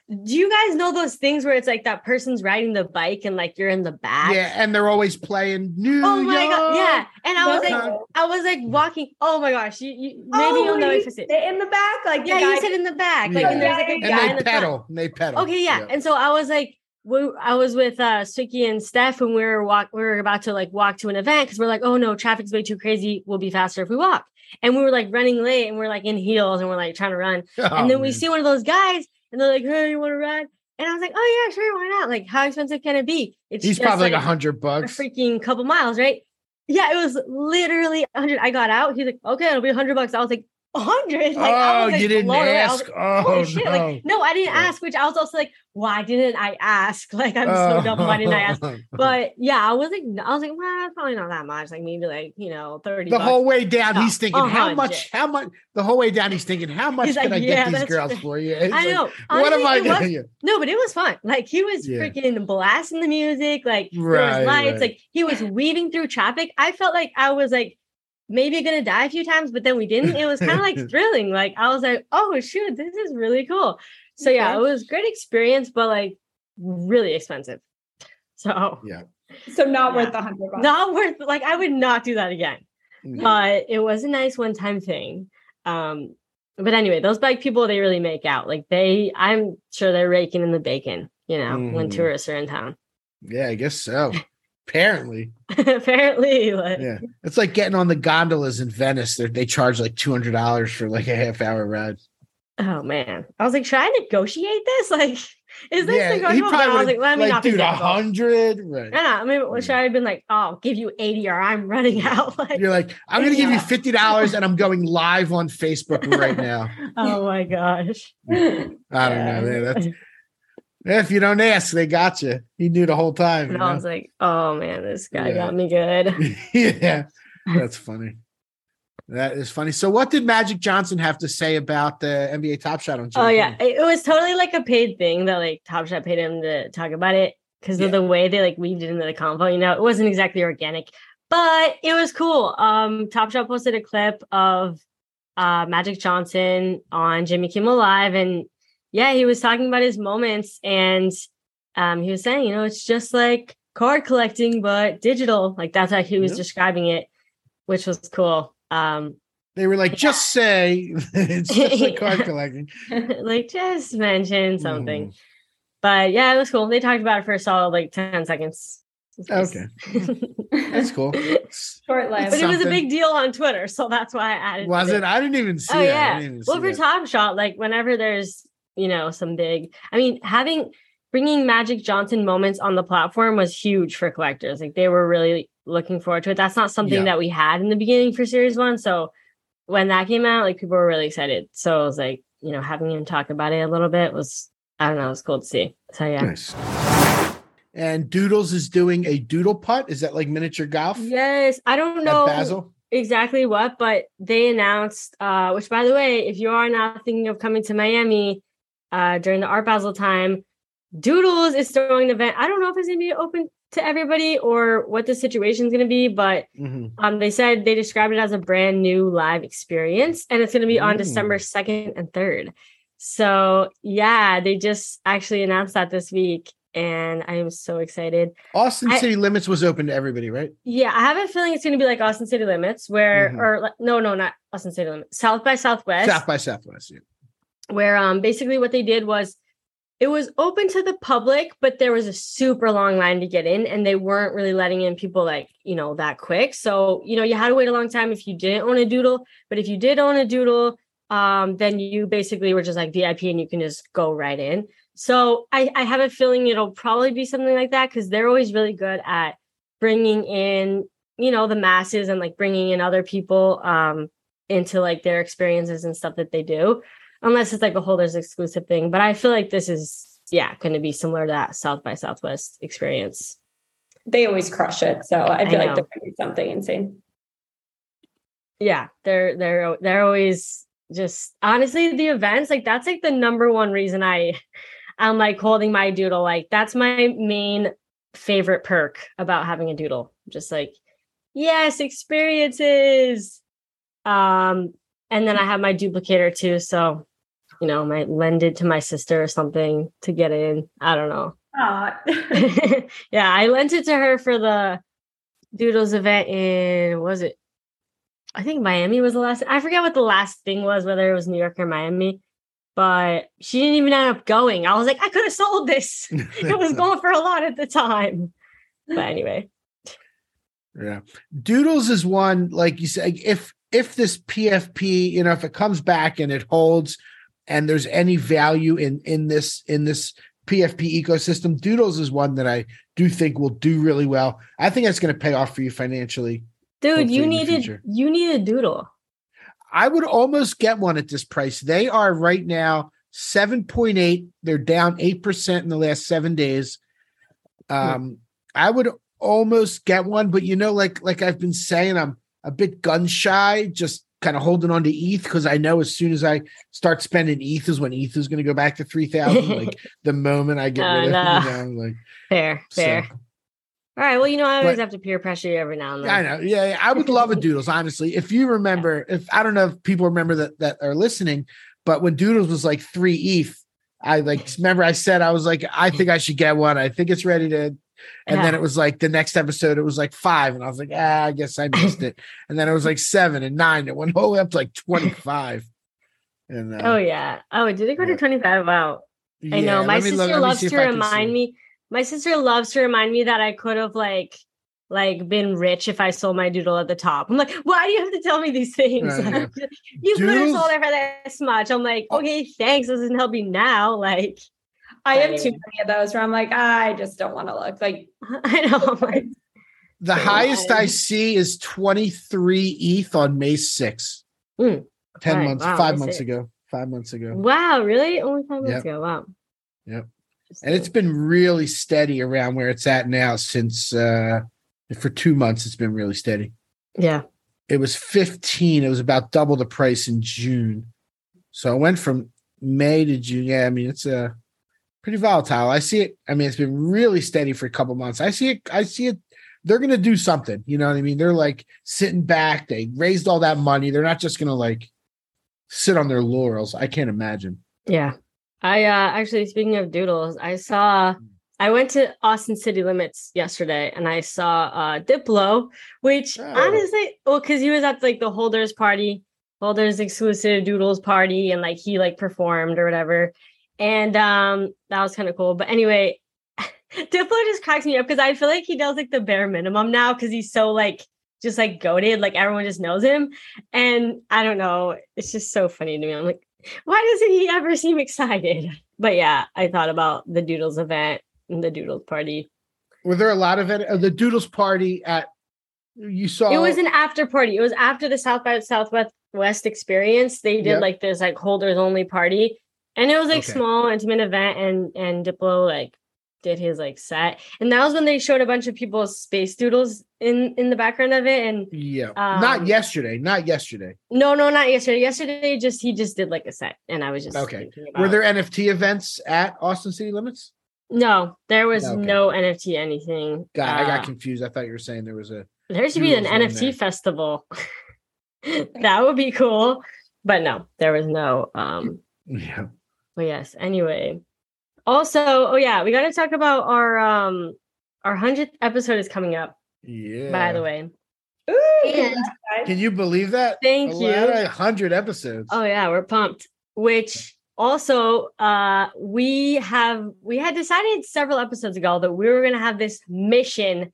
do you guys know those things where it's like that person's riding the bike and like you're in the back? Yeah, and they're always playing New Oh my god! Yeah, and I was like, I was like walking. Oh my gosh! You, you maybe oh, you'll know where if you it's it. sit in the back, like Yeah, guy- you sit in the back, like, Yeah. and there's like a And guy and in they the pedal. And they pedal. Okay, yeah. And so I was like, we, I was with uh Suki and Steph, and we were walk, we were about to like walk to an event because we're like, oh no, traffic's way too crazy. We'll be faster if we walk. And we were like running late, and we're like in heels, and we're like trying to run. [laughs] Oh, and then we see one of those guys, and they're like, hey, you want to ride? And I was like, oh yeah, sure, why not? Like, how expensive can it be? It's He's probably like a like hundred a bucks. freaking couple miles, right? Yeah, it was literally a hundred. I got out. He's like, okay, it'll be a hundred bucks. I was like, a hundred? Like, I oh, was, like, you didn't blown away. I was ask. like, oh Holy shit! no. Like, no, I didn't ask. Which I was also like, why didn't I ask? [laughs] Like, I'm so oh. dumb. Why didn't I ask? [laughs] But yeah, I was like, I was like, well, probably not that much. Like maybe like you know, thirty. the bucks. whole way down, No, he's thinking, a how much? How much? The whole way down, he's thinking, how much He's can I yeah, get these girls right. [laughs] for you? It's I know. what am I it was- No, but it was fun. Like he was Yeah. freaking blasting the music. Like there was lights. right. Like he was weaving through traffic. I felt like I was like maybe gonna die a few times, but then we didn't. It was kind of like [laughs] thrilling. Like I was like, oh shoot, this is really cool. So yeah, it was great experience, but like really expensive. So Yeah. so not Yeah. worth the hundred bucks. not worth. Like I would not do that again. Mm. But it was a nice one-time thing. Um, but anyway, those bike people they really make out. Like they, I'm sure they're raking in the bacon. You know, when Mhm. tourists are in town. Yeah, I guess so. Apparently, [laughs] Apparently, like, yeah. It's like getting on the gondolas in Venice. They they charge like two hundred dollars for like a half hour ride. oh man, I was like, should I negotiate this? [laughs] Like, is this yeah, negotiable? I was like, let me not be dude, a hundred. Right. I mean, what should I have been like? Oh, I'll give you eighty, or I'm running out. [laughs] Like, You're like, I'm going to give you fifty dollars, and I'm going live on Facebook right now. oh my gosh. I don't know. man. That's if you don't ask, they got you. He knew the whole time. And I know? was like, oh man, this guy Yeah. got me good. [laughs] yeah, that's funny. That is funny. So, what did Magic Johnson have to say about the NBA Top Shot on? Jimmy? Oh yeah, it was totally like a paid thing that like Top Shot paid him to talk about it because Yeah. of the way they like weaved it into the convo. You know, it wasn't exactly organic, but it was cool. Um, Top Shot posted a clip of uh Magic Johnson on Jimmy Kimmel Live, and yeah, he was talking about his moments, and um, he was saying, you know, it's just like card collecting, but digital. Like that's how he was Yeah. describing it, which was cool. Um, They were like, just say [laughs] [laughs] it's just like card collecting. [laughs] like just mention something. Mhm. But yeah, it was cool. They talked about it for a solid like 10 seconds. Okay. That's cool. Short life. but it was a big deal on Twitter, so that's why I added Was it? I didn't even see Oh it. I yeah. even Well, see for that. Top Shot, like whenever there's you know some big, I mean, having bringing Magic Johnson moments on the platform was huge for collectors. Like they were really looking forward to it. That's not something Yeah. that we had in the beginning for Series One. So when that came out, like people were really excited. So it was like you know having him talk about it a little bit was I don't know, it was cool to see. So yeah. Nice. and Doodles is doing a doodle putt. Is that like miniature golf? Yes, I don't know Basel. exactly what, but they announced. Uh, which, by the way, if you are not thinking of coming to Miami uh, during the Art Basel time, Doodles is throwing an event. I don't know if it's going to be open to everybody or what the situation is going to be, but Mhm. um, they said they described it as a brand new live experience, and it's going to be on Mm. December second and third. So yeah, they just actually announced that this week, and I am so excited. Austin I- City Limits was open to everybody, right? Yeah, I have a feeling it's going to be like Austin City Limits, where Mhm. or no, no, not Austin City Limits, South by Southwest, South by Southwest. Yeah. Where um basically what they did was it was open to the public, but there was a super long line to get in, and they weren't really letting in people like you know that quick. So you know you had to wait a long time if you didn't own a doodle, but if you did own a doodle, um, then you basically were just like VIP and you can just go right in. So I, I have a feeling it'll probably be something like that because they're always really good at bringing in you know the masses and like bringing in other people um into like their experiences and stuff that they do unless it's like a holders exclusive thing but i feel like this is yeah going to be similar to that south by southwest experience They always crush it. So I I feel like know. there might be something insane. yeah they're they're they're always just honestly the events like that's like the number one reason i i'm like holding my doodle like that's my main favorite perk about having a doodle just like yes experiences um and then i have my Dooplicator too so you know might lend it to my sister or something to get in i don't know Ah. [laughs] yeah i lent it to her for the doodles event in was it I think Miami was the last. I forget what the last thing was, whether it was New York or Miami, but she didn't even end up going. I was like, I could have sold this. [laughs] it was going for a lot at the time. But anyway, Yeah. Doodles is one, like you said, if if this PFP, you know, if it comes back and it holds and there's any value in in this in this PFP ecosystem, Doodles is one that I do think will do really well. I think that's going to pay off for you financially. dude, you Hopefully in the needed you need a doodle. I would almost get one at this price. They are right now 7.8. They're down 8% in the last seven days. Um, I would almost get one, but you know, like like I've been saying, I'm a bit gun shy, just kind of holding on to ETH because I know as soon as I start spending ETH is when ETH is going to go back to 3,000. [laughs] like the moment I get Oh, rid of no. it, you know, like Fair, so- fair. All right. Well, you know, I always But- have to peer pressure you every now and then. I know. Yeah, yeah, I would love a [laughs] Doodles, honestly. If you remember, if I don't know if people remember that that are listening, but when Doodles was like three ETH, I like remember I said I was like, I think I should get one. I think it's ready to. And then it was like the next episode, it was like five, and I was like, ah, I guess I missed it. [laughs] And then it was like seven and nine. It went all the way up to like twenty five. And uh, Oh yeah. Oh, did it go Yeah. to 25? Wow. I yeah, know. My sister look- loves to remind me. My sister loves to remind me that I could have like like been rich if I sold my doodle at the top. I'm like, why do you have to tell me these things? I know. [laughs] you could have sold it for this much. I'm like, okay, thanks. This doesn't help me now. [laughs] Like, I have too many of those where I'm like, I just don't want to look. Like, [laughs] I know. [laughs] I'm like, the highest I see is 23 ETH on May 6th. Mm. 10 Right, months, wow, five months 6th. ago. Five months ago. wow, really? Only five months Yep. ago. Wow. Yep. and it's been really steady around where it's at now since uh for two months it's been really steady yeah. it was 15 it was about double the price in june so I went from may to june yeah i mean it's uh pretty volatile i see it i mean it's been really steady for a couple months i see it i see it they're gonna do something you know what i mean they're like sitting back they raised all that money they're not just gonna like sit on their laurels i can't imagine Yeah. I uh actually speaking of doodles, I saw I went to Austin City Limits yesterday and I saw uh Diplo, which Oh. honestly, well, because he was at like the holders party, holders exclusive doodles party, and like he like performed or whatever. And um that was kind of cool. But anyway, [laughs] Diplo just cracks me up because I feel like he does like the bare minimum now because he's so like just like goaded, like everyone just knows him. And I don't know, it's just so funny to me. I'm like, why doesn't he ever seem excited? [laughs] But yeah, I thought about the Doodles event and the Doodles party. were there a lot of it uh, the doodles party at you saw It was an after party. It was after the South by Southwest West experience. They did Yep. like this like holders only party. And it was like Okay. small, intimate event and and Diplo like did his like set, and that was when they showed a bunch of people's space doodles in in the background of it. And Yeah. Um, not yesterday. Not yesterday. no, no, not yesterday. Yesterday, just he just did like a set, and I was just Okay. Were there NFT events at Austin City Limits? No, there was Okay. no NFT anything. God, I got Uh, confused. I thought you were saying there was a. There should be an NFT there. festival. [laughs] that would be cool, but no, there was no. Um, [laughs] Yeah. But yes. Anyway, also, oh yeah, we got to talk about our um our hundredth episode is coming up. Yeah. By the way, Ooh, and. Can you believe that? Thank A you. lot hundred episodes. Oh yeah, we're pumped. Which also uh we have we had decided several episodes ago that we were gonna have this mission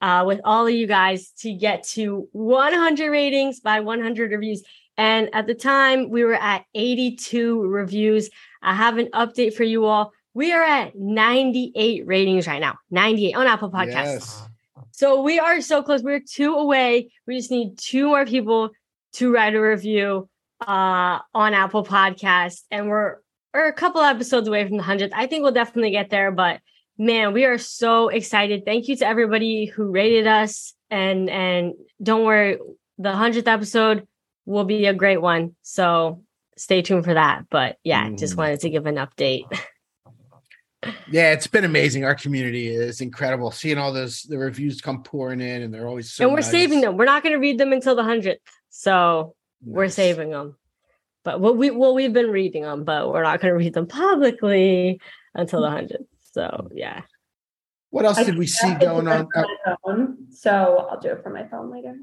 uh with all of you guys to get to 100 ratings by 100 reviews. And at the time we were at 82 reviews. I have an update for you all. We are at 98 ratings right now. 98 on Apple Podcasts. Yes. So we are so close. We're two away. We just need two more people to write a review uh on Apple Podcasts. And we're we're a couple episodes away from the hundredth. I think we'll definitely get there, but man, we are so excited. Thank you to everybody who rated us. And and don't worry, the hundredth episode will be a great one. So stay tuned for that. But yeah, just Mhm. wanted to give an update. Yeah, it's been amazing. Our community is incredible. Seeing all those the reviews come pouring in, and they're always so and we're nice. saving them. We're not going to read them until the hundredth. So we're saving them. But what we well we've been reading them, but we're not going to read them publicly until the hundredth. So yeah. What else I did we see going on? my phone, so I'll do it from my phone later.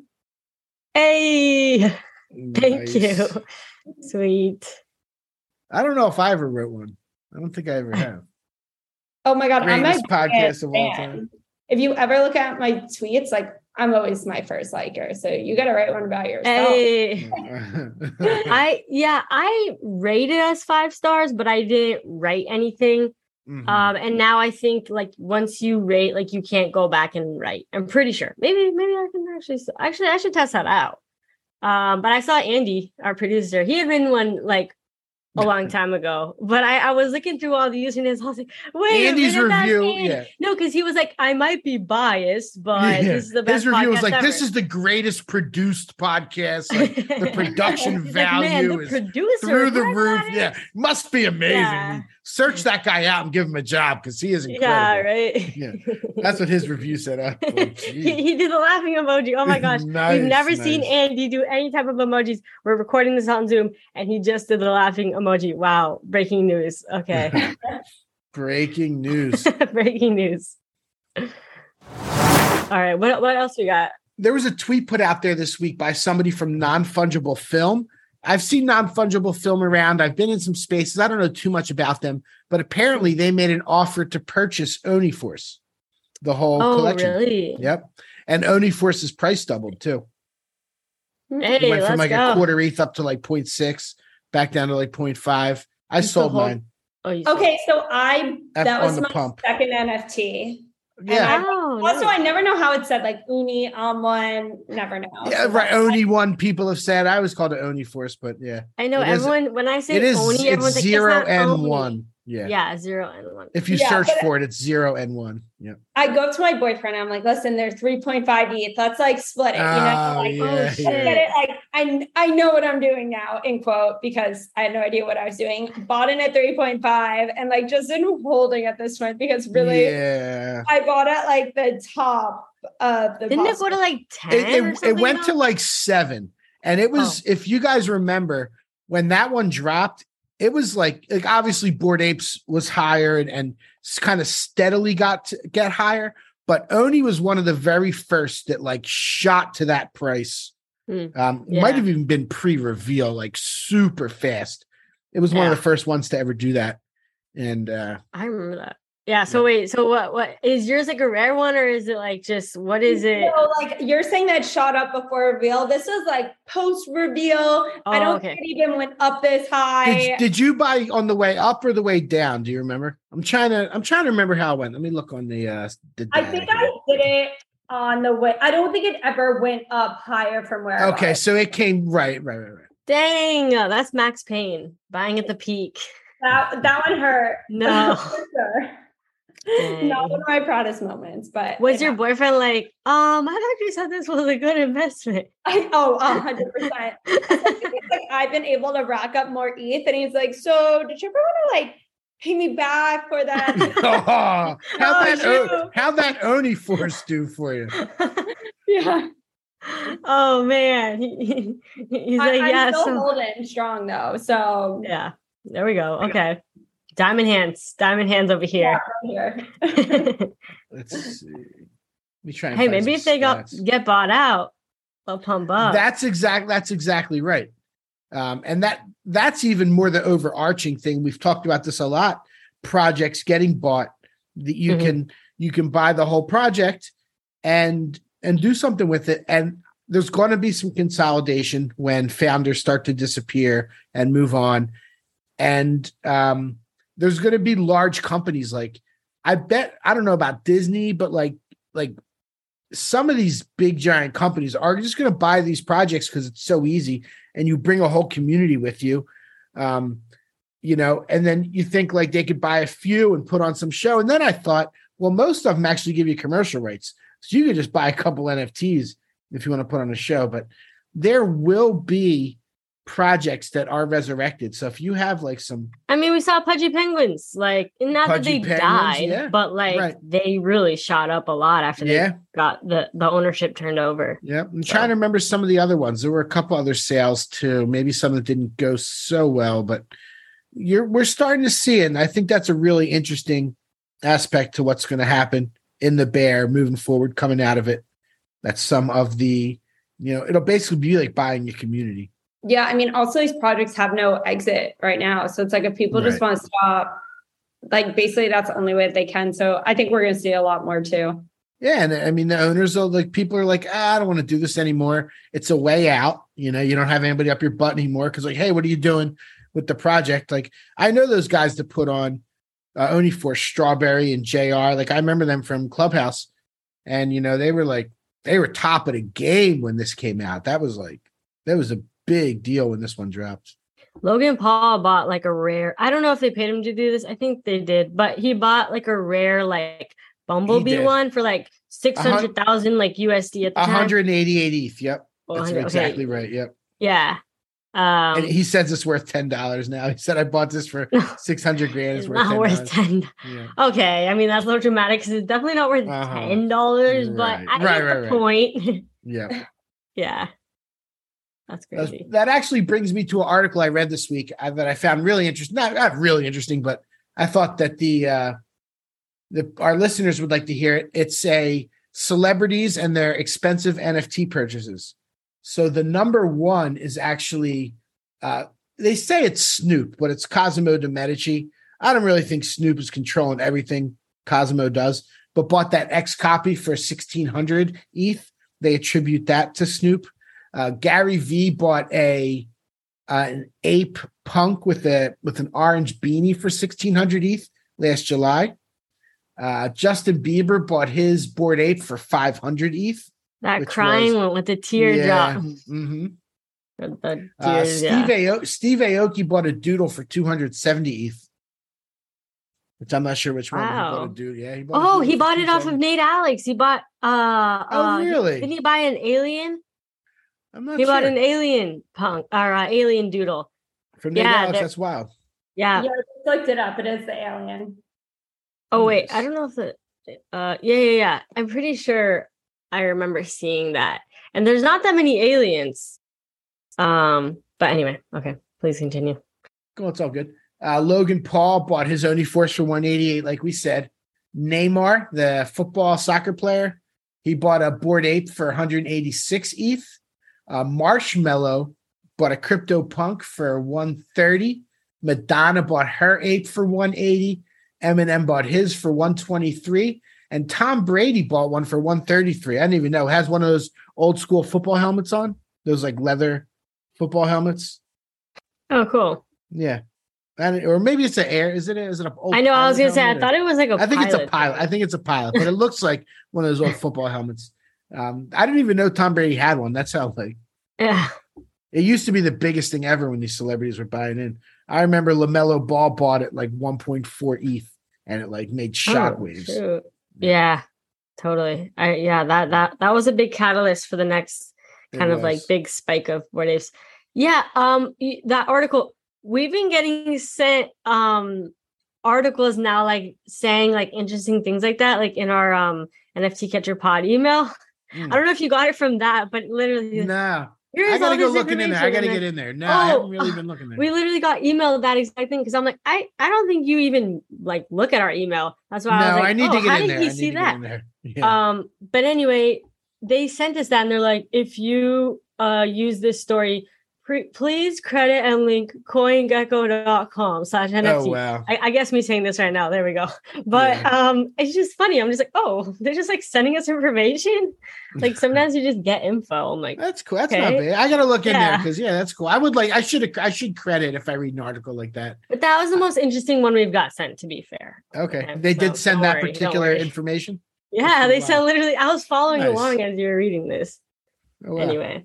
Hey, [laughs] thank you. Sweet. I don't know if I ever wrote one. I don't think I ever [laughs] have. Oh my god, I'm a podcast of all time. If you ever look at my tweets, like I'm always my first liker, so you got to write one about yourself. Hey. [laughs] I yeah, I rated us five stars, but I didn't write anything. Mhm. Um, and now I think like once you rate, like you can't go back and write. I'm pretty sure. Maybe maybe I can actually actually I should test that out. Um, but I saw Andy, our producer, he had written one like a long [laughs] time ago. But I, I was looking through all the usernames. I was like, wait, Andy's review, Andy. yeah. No, because he was like, I might be biased, [laughs] but Yeah. this is the best. His review was like, "This is the greatest produced podcast. [laughs] Like the production He's like, "Man, value the is producer through the roof. Yeah, must be amazing. Yeah. Search mm. that guy out and give him a job because he is incredible. Yeah, right. Yeah, that's what his review said. Oh, [laughs] he, he did the laughing emoji. Oh my [laughs] gosh. Nice, We've never seen. Andy do any type of emojis. We're recording this on Zoom and he just did the laughing emoji. Wow. Breaking news. Okay. [laughs] Breaking news. Breaking news. All right. What what else we got? there was a tweet put out there this week by somebody from Non Fungible Film. I've seen Non Fungible Film around. I've been in some spaces. I don't know too much about them, but apparently they made an offer to purchase Oniforce, the whole collection. Oh, collection. really? Yep. And Oniforce's price doubled too. Hey, It went let's from like go. a quarter ETH up to like 0.6, back down to like 0.5. I You sold hold- mine. Oh, you Okay, so I that on was my pump. second NFT. Yeah. And I- Wow, also, nice. I never know how it's said, like uni on um, one. Never know. Yeah, So right. that's- Oni one people have said. I was called it Oni Force, but yeah. I know It is- everyone when I say It is Oni, it's everyone's like zero it's not and Oni. one. Yeah. Yeah, zero and one. If you Yeah, search for it, it's zero and one. Yeah. I go to my boyfriend. I'm like, listen, they're 3.5 ETH. Let's like split it. You know, Oh, like yeah, oh, yeah. it. Like I I know what I'm doing now, in quote, because I had no idea what I was doing. Bought in at 3.5 and like just in holding at this point because really Yeah. I bought at like the top of the Didn't it go to like 10? It, it, it something went to like seven. And it was, oh. if you guys remember, when that one dropped, it was like, like obviously Bored Apes was higher and, and kind of steadily got to get higher. But Oni was one of the very first that like shot to that price. Hmm. Um, Yeah. might have even been pre-reveal, like super fast. It was one of the first ones to ever do that. And uh I remember that. Yeah. So wait. So what? What is yours like a rare one, or is it like just what is it? So, like you're saying that shot up before reveal. This is like post reveal. I Oh, don't okay. think it even went up this high. did, did you buy on the way up or the way down? Do you remember? I'm trying to I'm trying to remember how it went. Let me look on the uh the I think here. I did it on the way. I don't think it ever went up higher from where. I Okay, was. so it came right, right, right, right. Dang, uh, that's Max Payne buying at the peak. that that one hurt. No. [laughs] For. Not one of my proudest moments, but Was it your boyfriend like, um, I actually said this was a good investment? I, oh, a [laughs] hundred percent. Like I've been able to rack up more ETH, and he's like, "So, did you ever want to like pay me back for [laughs] that?" [laughs] oh, how that o- how that Oni force do for you? yeah, Oh man, he, he's I, like, I'm yeah, still so- holding strong though. So yeah. There we go. Okay, diamond hands, diamond hands over here. here. [laughs] Let's see. Let me try. And hey, find maybe if they got stats. get bought out, they'll pump up. That's exact. That's exactly right. Um, and that that's even more the overarching thing. We've talked about this a lot. Projects getting bought. That you Mhm. can you can buy the whole project and and do something with it. And there's going to be some consolidation when founders start to disappear and move on. And um, there's going to be large companies like I bet I don't know about Disney, but like like some of these big giant companies are just going to buy these projects because it's so easy and you bring a whole community with you um you know and then you think like they could buy a few and put on some show. And then i thought well most of them actually give you commercial rights. So you could just buy a couple nfts if you want to put on a show but there will be projects that are resurrected so if you have like some I mean, we saw pudgy penguins. Like, not that they penguins, died, yeah, but like right. they really shot up a lot after they got the the ownership turned over. Yeah, I'm trying to remember some of the other ones. There were a couple other sales too. Maybe some that didn't go so well, but you're we're starting to see it. And I think that's a really interesting aspect to what's going to happen in the bear moving forward, coming out of it. That's some of the, you know, it'll basically be like buying your community. Yeah, I mean, also these projects have no exit right now. So it's like if people just want to stop, like basically that's the only way that they can. So I think we're going to see a lot more too. Yeah, and I mean the owners are like people are like, ah, I don't want to do this anymore. It's a way out. You know, you don't have anybody up your butt anymore because like, hey, what are you doing with the project? Like, I know those guys that put on uh, only for Strawberry and Jr. Like, I remember them from Clubhouse, and you know they were like they were top of the game when this came out. That was like that was a big deal when this one dropped. Logan Paul bought like a rare. I don't know if they paid him to do this. I think they did, but he bought like a rare like Bumblebee one for like six hundred thousand like USD at the time. 188 ETH. Yep, Oh, that's 100 okay. exactly right. Yep. Yeah. Um, and he says it's worth ten dollars now. He said I bought this for [laughs] six hundred grand. It's it's worth not $10. ten. Yeah. Okay, I mean that's a little dramatic because it's definitely not worth Uh-huh. ten dollars, but I Right, get right, the right. point. [laughs] Yeah. yeah, that's crazy. that actually brings me to an article I read this week uh, that I found really interesting. Not, not really interesting, but I thought that the uh, the our listeners would like to hear it. It's a celebrities and their expensive NFT purchases. So the number one is actually uh, they say it's Snoop, but it's Cosimo de Medici. I don't really think Snoop is controlling everything Cosimo does, but bought that XCOPY for sixteen hundred ETH. They attribute that to Snoop. Uh, Gary V bought a uh, an ape punk with a with an orange beanie for sixteen hundred ETH last July. Uh, Justin Bieber bought his bored ape for five hundred ETH. that crying was- one with the teardrop. hmm The, the Uh, Steve yeah. Ao- Steve Aoki bought a doodle for two hundred seventy ETH. Which I'm not sure which one. He bought a doodle. Yeah, he bought Oh, he bought it off of Nate Alex. He bought uh Oh, uh, really? Didn't he buy an alien? I'm not He sure. bought an alien punk or uh, alien doodle. From Nate yeah, Alex, that's wild. Yeah. Yeah, I looked it up. It is the alien. Oh wait, I don't know if the uh yeah yeah yeah. I'm pretty sure I remember seeing that. And there's not that many aliens. Um, but anyway, okay, please continue. Oh, it's all good. Uh, Logan Paul bought his Oni Force for 188, like we said. Neymar, the football soccer player, he bought a bored ape for 186 ETH. Uh, Marshmello bought a crypto punk for 130. Madonna bought her ape for 180. Eminem bought his for 123. And Tom Brady bought one for 133. I didn't even know. Has one of those old school football helmets on, those like leather football helmets. Oh, cool. Yeah. And, or maybe it's an air. Is it? A, is it a? old I know. I was gonna say. I thought it was like a. I think it's a pilot pilot. thing. I think it's a pilot, but it looks like one of those old football helmets. Um, I didn't even know Tom Brady had one. That's how like Yeah. it used to be the biggest thing ever when these celebrities were buying in. I remember Lamelo Ball bought it like 1.4 ETH, and it like made Oh, shockwaves. shoot. yeah, totally. I yeah, that that that was a big catalyst for the next kind of like big spike of what ifs. Yeah, um that article we've been getting sent um articles now like saying like interesting things like that like in our um NFT catcher pod email. [laughs] Mm. I don't know if you got it from that, but literally No, here's I gotta go looking in there. I gotta get in there. No, I Oh, haven't really [laughs] been looking there. we literally got emailed that exact thing because I'm like, I, I don't think you even like look at our email. That's why no, I was like, I need oh, to get how in did there. he I see that? [laughs] Yeah. Um, but anyway, they sent us that and they're like, if you uh use this story, please credit and link coingecko.com slash NFT. oh wow. I, I guess me saying this right now. There we go. [laughs] But Yeah. um, it's just funny. I'm just like, oh, they're just like sending us information. Like sometimes you just get info. I'm like, That's cool. That's not bad. I gotta look in there because yeah, that's cool. I would like. I should. I should credit if I read an article like that. but that was the most interesting one we've got sent. To be fair. Okay, Okay, they so did send that worry, particular information. Yeah, they said wild. literally. I was following Nice. along as you were reading this. Oh, wow. Anyway,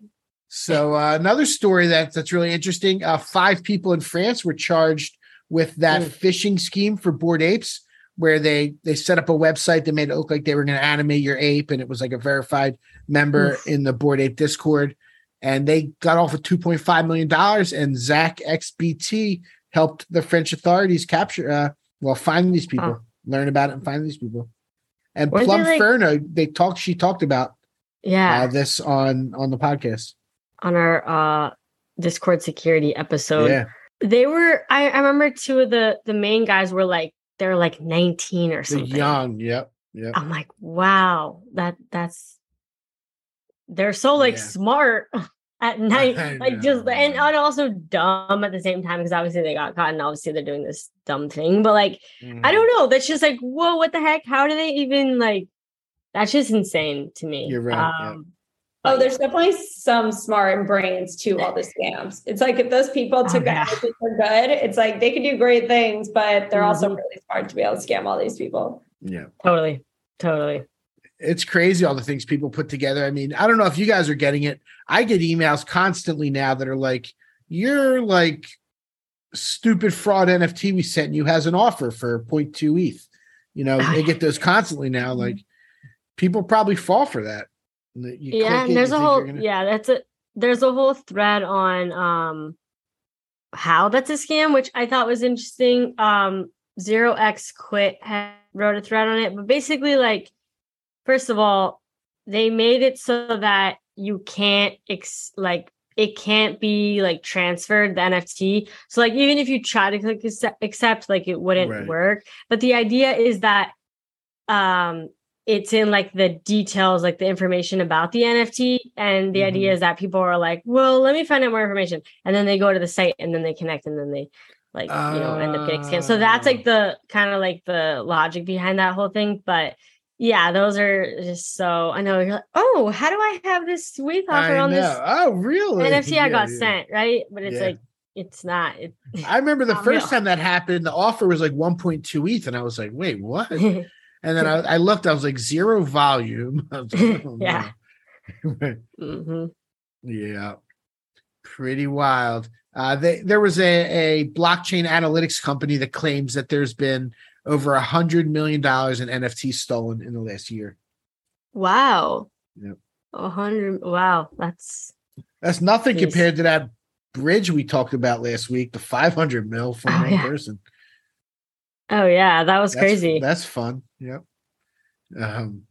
So uh, another story that that's really interesting. Uh, five people in France were charged with that Mm. phishing scheme for bored apes, where they they set up a website that made it look like they were going to animate your ape, and it was like a verified member Oof. in the bored ape Discord. And they got off with two point five million dollars. And Zach XBT helped the French authorities capture, uh, well, find these people, learn about it, and find these people. And they, Plum like- Ferno, they talked. She talked about yeah, uh, this on on the podcast. On our uh Discord security episode, yeah. they were. I, I remember two of the the main guys were like they're like 19 or They're something. young. Yep. Yep. I'm like, wow, that that's they're so like Yeah. smart [laughs] at [laughs] night, like just and, and also dumb at the same time because obviously they got caught and obviously they're doing this dumb thing. But like, Mm-hmm. I don't know. That's just like, whoa, what the heck? How do they even like? That's just insane to me. You're right, yeah. Um, Oh, but there's definitely some smart brains to all the scams. It's like if those people Oh, took yeah. it for good, it's like they could do great things, but they're also Mhm. really smart to be able to scam all these people. Yeah. totally, totally. It's crazy all the things people put together. I mean, I don't know if you guys are getting it. I get emails constantly now that are like, you're like stupid fraud NFT we sent you has an offer for 0.2 ETH. You know, they get those constantly now. [sighs] Like people probably fall for that. And that you yeah, and there's a whole gonna- yeah, that's a there's a whole thread on um how that's a scam, which I thought was interesting. Um Zero X Quit had wrote a thread on it, but basically, like, first of all, they made it so that you can't ex- like it can't be like transferred the NFT. So like even if you try to click accept, accept like it wouldn't Right. work. But the idea is that um it's in like the details, like the information about the NFT. And the idea mm-hmm. is that people are like, well, let me find out more information. And then they go to the site and then they connect and then they like, you know, end up getting scammed. So that's like oh. the kind of like the logic behind that whole thing. But yeah, those are just so I know you're like, oh, how do I have this sweet offer on this Oh, really? NFT I got yeah. sent, right? But it's Yeah. like it's not. It, I remember the [laughs] Not first real. time that happened, the offer was like 1.2 ETH, and I was like, wait, what? [laughs] And then I, I looked, I was like, zero volume. [laughs] Like, oh, Yeah. Mhm. [laughs] yeah. Pretty wild. Uh, they, there was a, a blockchain analytics company that claims that there's been over a hundred million dollars in NFTs stolen in the last year. Wow. Yep. A hundred. Wow, that's That's nothing Jeez. compared to that bridge we talked about last week, the 500 mil from Oh, one yeah. person. Oh yeah, that was That's- crazy. That's fun. Yep. Um,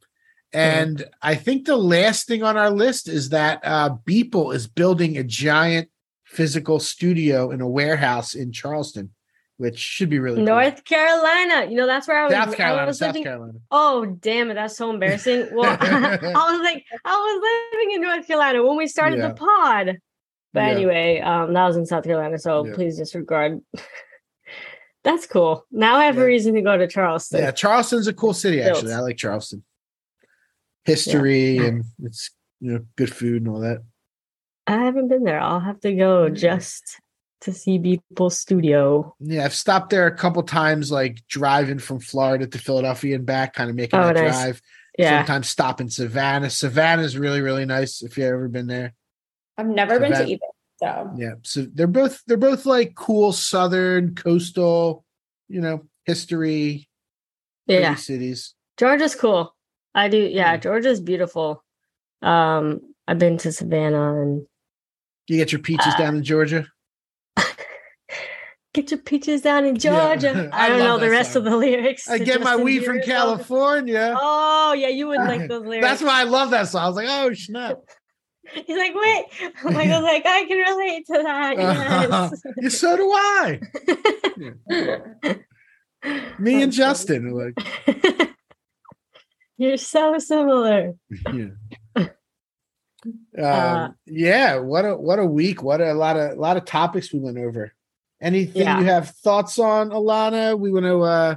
and I think the last thing on our list is that uh, Beeple is building a giant physical studio in a warehouse in Charleston, which should be really cool. North Carolina. You know, that's where I was. South I Carolina, was South living- Carolina. Oh damn it, that's so embarrassing. Well, [laughs] I was like, I was living in North Carolina when we started Yeah. the pod. But Yeah. anyway, um, that was in South Carolina, so Yeah. please disregard. [laughs] that's cool. Now I have Yeah. a reason to go to Charleston. Yeah, Charleston's a cool city. Actually, Built. I like Charleston. History and it's you know good food and all that. I haven't been there. I'll have to go just to see Beeple's studio. Yeah, I've stopped there a couple times, like driving from Florida to Philadelphia and back, kind of making Oh, that nice. drive. Yeah. Sometimes stop in Savannah. Savannah's really, really nice if you've ever been there. I've never been to either. So Yeah. So they're both they're both like cool southern coastal, you know, history. Yeah. cities. Georgia's cool. I do. Yeah, Yeah. Georgia's beautiful. Um, I've been to Savannah and You get your peaches Uh, down in Georgia. [laughs] get your peaches down in Yeah. Georgia. [laughs] I I don't know the rest song. of the lyrics. I get my weed from California. Oh yeah, you would like [laughs] those lyrics. That's why I love that song. I was like, oh snap. [laughs] He's like, wait. Michael's like, I can relate to that. Yes. [laughs] yeah, so do I. [laughs] Me and Justin. Like, You're so similar. yeah. Um, Uh, yeah, what a what a week. What a, lot of a lot of topics we went over. Anything Yeah. you have thoughts on, Alana? We want to uh,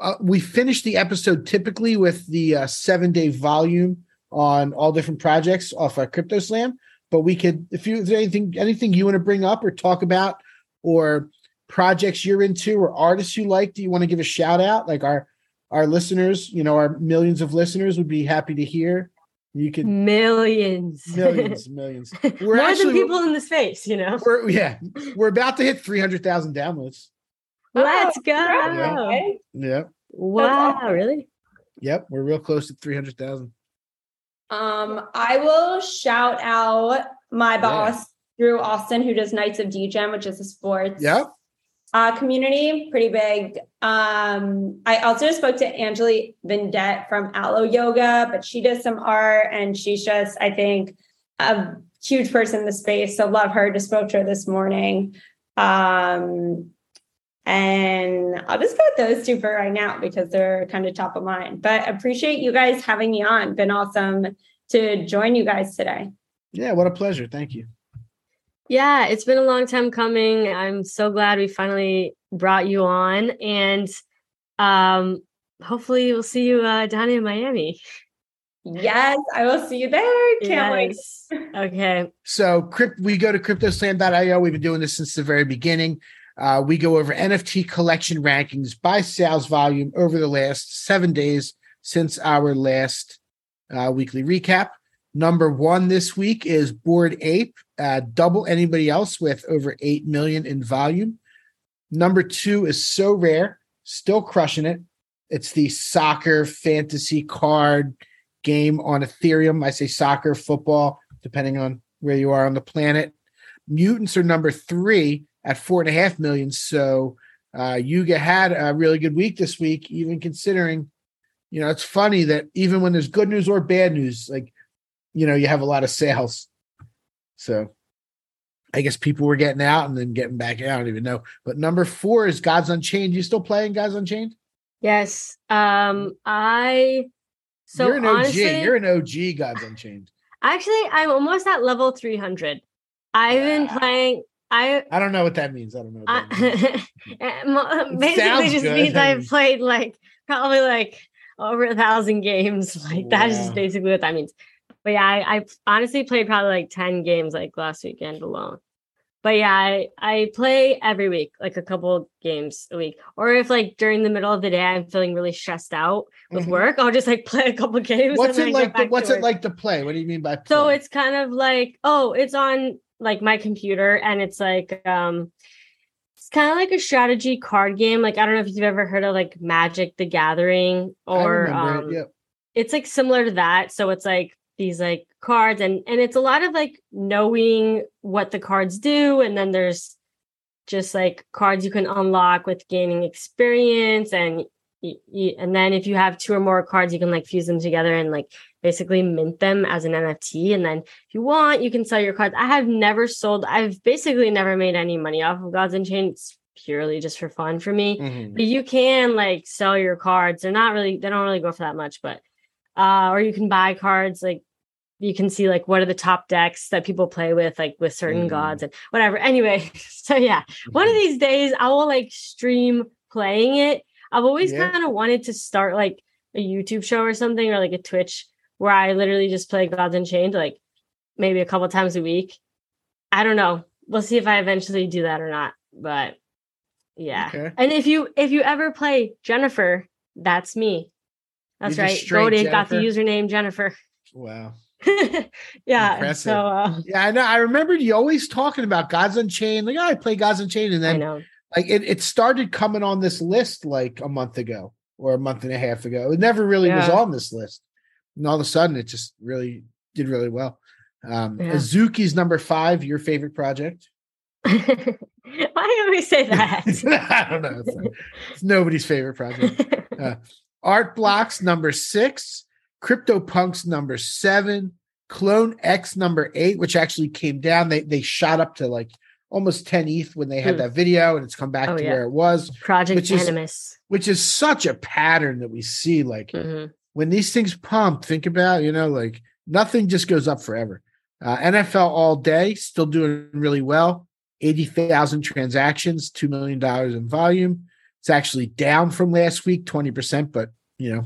uh we finished the episode typically with the uh, seven day volume on all different projects off our CryptoSlam. But we could, if you is there anything anything you want to bring up or talk about, or projects you're into, or artists you like, do you want to give a shout out? Like our our listeners, you know, our millions of listeners would be happy to hear. You could Millions. millions, [laughs] millions. We're More actually than people in the space, you know. we're yeah, we're about to hit three hundred thousand downloads. Let's oh, go. Okay. Yep, Wow, awesome. really? yep, we're real close to three hundred thousand. Um, I will shout out my boss, Drew Austin, who does Knights of Degen, which is a sports Yep. uh, community, pretty big. Um, I also spoke to Angeli Vendette from Alo Yoga, but she does some art and she's just, I think, a huge person in the space. So love her. Just spoke to her this morning. Um, and I'll just go with those two for right now because they're kind of top of mind. But appreciate you guys having me on. Been awesome to join you guys today. Yeah, what a pleasure. Thank you. Yeah, it's been a long time coming. I'm so glad we finally brought you on. And um hopefully we'll see you uh down in Miami. Yes, I will see you there. Can't wait. Okay. So crypt, we go to cryptoslam.io. We've been doing this since the very beginning. Uh, we go over NFT collection rankings by sales volume over the last seven days since our last uh, weekly recap. Number one this week is Bored Ape, uh, double anybody else with over 8 million in volume. Number two is Sorare, still crushing it. It's the soccer fantasy card game on Ethereum. I say soccer, football, depending on where you are on the planet. Mutants are number three at four and a half million. So uh, Yuga had a really good week this week, even considering, you know, it's funny that even when there's good news or bad news, like, you know, you have a lot of sales. So I guess people were getting out and then getting back. I don't even know. But number four is Gods Unchained. You still playing Gods Unchained? Yes. Um I so You're an OG. honestly, You're an OG Gods Unchained. actually I'm almost at level 300. I've been playing I I don't know what that means. I don't know. What that [laughs] means. I, mo- [laughs] basically just good. means I've [laughs] played like probably like over a thousand games. Like that is just basically what that means. But yeah, I, I honestly played probably like 10 games like last weekend alone. But yeah, I, I play every week, like a couple games a week. Or if like during the middle of the day I'm feeling really stressed out with Mhm. work, I'll just like play a couple games. What's it like? To, what's it like to play? What do you mean by play? So it's kind of like, oh, it's on like my computer and it's like um it's kind of like a strategy card game. Like I don't know if you've ever heard of like Magic the Gathering or um it. Yep. it's like similar to that. So it's like these like cards and and it's a lot of like knowing what the cards do and then there's just like cards you can unlock with gaining experience and y- y- and then if you have two or more cards you can like fuse them together and like basically mint them as an NFT and then if you want you can sell your cards. I have never sold I've basically never made any money off of Gods Unchained. Chains purely just for fun for me Mhm. but you can like sell your cards they're not really they don't really go for that much but uh or you can buy cards like you can see like what are the top decks that people play with like with certain Mm. gods and whatever anyway [laughs] so yeah one of these days i will like stream playing it i've always Yeah. kind of wanted to start like a youtube show or something or like a twitch where i literally just play gods unchained like maybe a couple times a week i don't know we'll see if i eventually do that or not but yeah Okay. and if you if you ever play jennifer that's me that's You're right straight got the username jennifer Wow. [laughs] yeah Impressive. so uh, Yeah, I know. I remember you always talking about Gods Unchained. Like, oh, I play Gods Unchained, and i then know like it, it started coming on this list like a month ago. or a month and a half ago. It never really was on this list. And all of a sudden it just really did really well. Um Yeah. Azuki's number five, your favorite project. [laughs] Why do we say [laughs] that? I don't know. It's, it's nobody's favorite project. [laughs] Uh, Art Blocks number six, CryptoPunks number seven, Clone X number eight, which actually came down. They they shot up to like almost 10 ETH when they had Hmm. that video, and it's come back Oh, to yeah. where it was, Project Which is- which is such a pattern that we see. Like Mhm. when these things pump, think about, you know, like nothing just goes up forever. Uh, NFL all day, still doing really well. 80,000 transactions, $2 million in volume. It's actually down from last week, 20%, but, you know,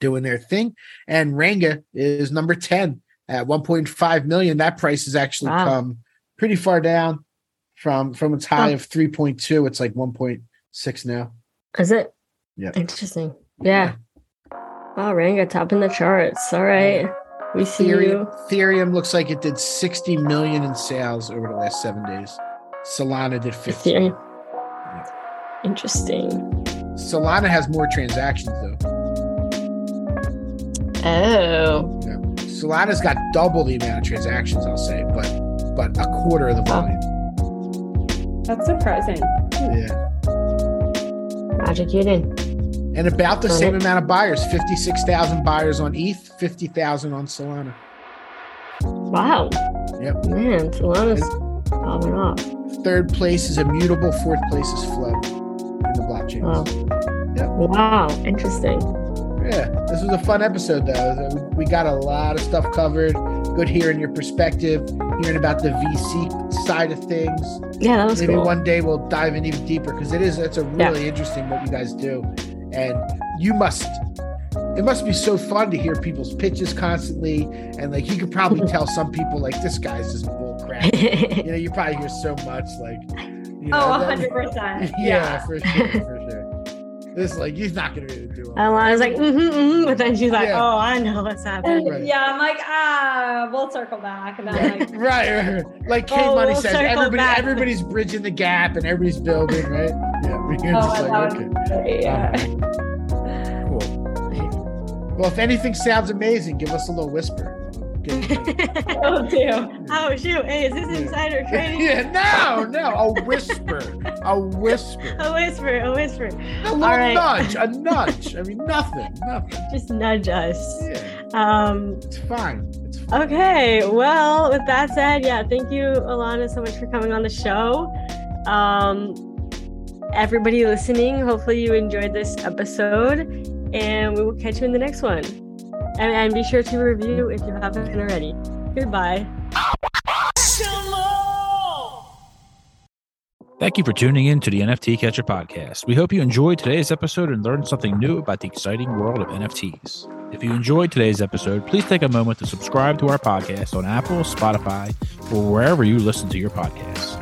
doing their thing. And Renga is number 10 at 1.5 million. That price has actually Wow. come pretty far down from from its high Huh. of 3.2. It's like 1.6 now. Is it? Yeah. Interesting. Yeah. Wow, Renga top in the charts. All right. We see Ethereum, you. Ethereum looks like it did 60 million in sales over the last seven days. Solana did 50. Ethereum. Interesting. Solana has more transactions though. Oh. Yeah. Solana's got double the amount of transactions, I'll say, but but a quarter of the volume. That's surprising. Yeah. Magic Eden. And about the Got same it. amount of buyers, 56,000 buyers on ETH, 50,000 on Solana. Wow. Yep. Man, Solana's popping off. Third place is immutable, fourth place is flow in the blockchain. Wow. Yep. Wow. Interesting. Yeah, this was a fun episode, though. We- We got a lot of stuff covered. Good hearing your perspective, hearing about the VC side of things. Yeah, that was Maybe cool. one day we'll dive in even deeper because it is it's a Yeah. really interesting what you guys do, and you must. It must be so fun to hear people's pitches constantly, and like you could probably [laughs] tell some people like this guy's just bull crap. [laughs] you know, you probably hear so much like, you know, Oh, that- 100%. [laughs] yeah, for sure, for sure. This like he's not gonna be able to do it. And Lana's like, mm-hmm, mm-hmm, but then she's like, Yeah. oh, I know what's happening. Right. Yeah, I'm like, ah, we'll circle back. And then like, [laughs] right, right, right. Like Kate Oh, Money we'll says, everybody, back. everybody's bridging the gap and everybody's building, right? Yeah, [laughs] we're oh, just that like, okay, be great, yeah. cool. Well, if anything sounds amazing, give us a little whisper. Give- Will do. oh shoot! Hey, is this insider [laughs] trading? yeah, no, no, a whisper, a whisper, A whisper, a whisper. a little All right. nudge, a [laughs] nudge. I mean, nothing, nothing. Just nudge us. Yeah, Um. it's fine. It's fine. Okay. Well, with that said, yeah, thank you, Alana, so much for coming on the show. Um, everybody listening, hopefully you enjoyed this episode, and we will catch you in the next one. And, and be sure to review if you haven't already. Goodbye. Thank you for tuning in to the NFT Catcher podcast. We hope you enjoyed today's episode and learned something new about the exciting world of NFTs. If you enjoyed today's episode, please take a moment to subscribe to our podcast on Apple, Spotify, or wherever you listen to your podcasts.